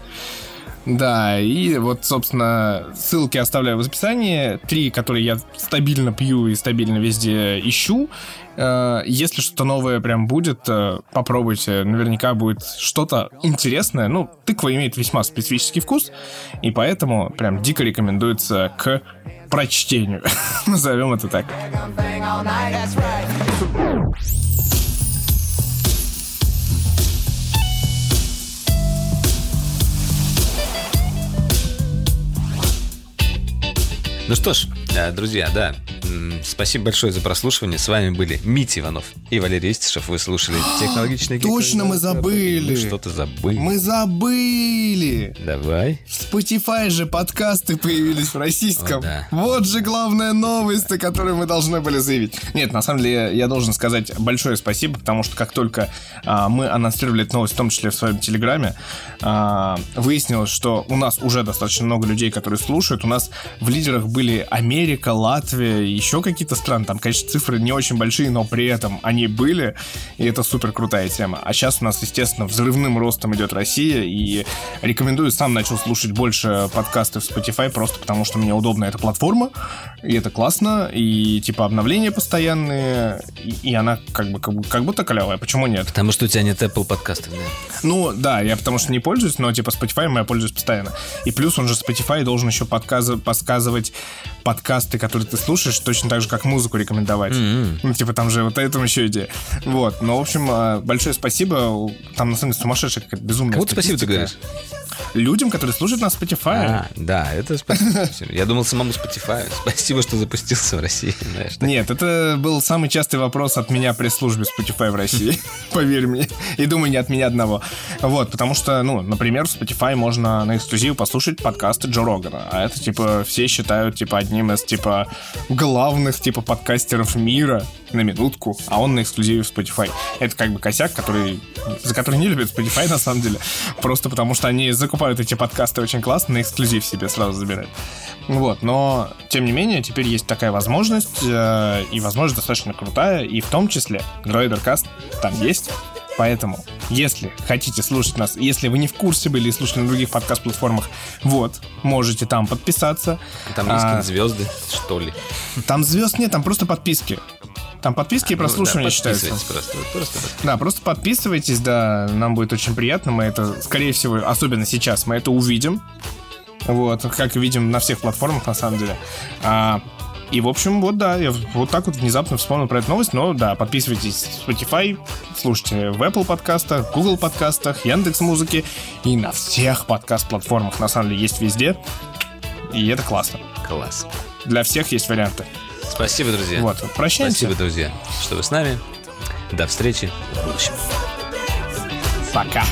Да, и вот, собственно, ссылки оставляю в описании. Три, которые я стабильно пью и стабильно везде ищу. Э, Если что-то новое прям будет, э, попробуйте. Наверняка будет что-то интересное. Ну, тыква имеет весьма специфический вкус, и поэтому прям дико рекомендуется к прочтению. Назовем это так.
Ну что ж, э, друзья, да, спасибо большое за прослушивание. С вами были Митя Иванов и Валерий Истишев. Вы слушали технологичный
Точно, мы
Гик.
забыли.
Что-то забыли.
Мы забыли!
Давай.
В Spotify же подкасты появились в российском.
О, да.
Вот же главная новость, о которой мы должны были заявить. Нет, на самом деле, я должен сказать большое спасибо, потому что как только а, мы анонсировали эту новость, в том числе в своем телеграме, а, выяснилось, что у нас уже достаточно много людей, которые слушают. У нас в лидерах были Америка, Латвия, еще какие-то страны. Там, конечно, цифры не очень большие, но при этом они были, и это супер крутая тема. А сейчас у нас, естественно, взрывным ростом идет Россия, и рекомендую, сам начал слушать больше подкастов в Spotify, просто потому что мне удобна эта платформа, и это классно, и типа обновления постоянные, и, и она как бы, как бы как будто клевая, почему нет?
Потому что у тебя нет Apple подкастов, да?
Ну, да, я потому что не пользуюсь, но типа Spotify я пользуюсь постоянно. И плюс он же Spotify должен еще подказы- подсказывать подкасты, которые ты слушаешь, точно так же, как музыку рекомендовать. Ну, типа там же вот этому еще идея. Вот, ну, в общем, э, большое спасибо. Там, на самом деле, сумасшедшая какая-то безумная
Кому спасибо ты говоришь?
Людям, которые слушают на Spotify.
А, да, это спасибо. Я думал самому Spotify. Спасибо, что запустился в России. Знаешь, так.
Нет, это был самый частый вопрос от меня при службе Spotify в России. Поверь мне. И думаю, не от меня одного. Вот, потому что, ну, например, в Spotify можно на эксклюзив послушать подкасты Джо Рогана. А это, типа, все считают, типа, одним из, типа, главных, типа, подкастеров мира на минутку, а он на эксклюзиве в Spotify. Это как бы косяк, который, за который не любят Spotify, на самом деле. Просто потому что они закупают эти подкасты очень классно, на эксклюзив себе сразу забирают. Вот, но, тем не менее, теперь есть такая возможность, э, и возможность достаточно крутая, и в том числе Droidercast там есть. Поэтому, если хотите слушать нас, если вы не в курсе были и слушали на других подкаст-платформах, вот, можете там подписаться.
Там есть
А,
звезды, что ли.
Там звезд нет, там просто подписки. Там подписки и
Ну,
прослушивания
да,
считаются.
просто. Просто подписывайтесь.
Да, просто подписывайтесь, да, нам будет очень приятно. Мы это, скорее всего, особенно сейчас, мы это увидим. Вот, как видим на всех платформах, на самом деле. А, и, в общем, вот да, я вот так вот внезапно вспомнил про эту новость. Но да, подписывайтесь в Spotify, слушайте в Apple подкастах, Google подкастах, Яндекс Музыке и на всех подкаст-платформах. На самом деле есть везде. И это классно.
Класс.
Для всех есть варианты.
Спасибо, друзья.
Вот, прощаемся.
Спасибо, друзья, что вы с нами. До встречи в будущем.
Пока.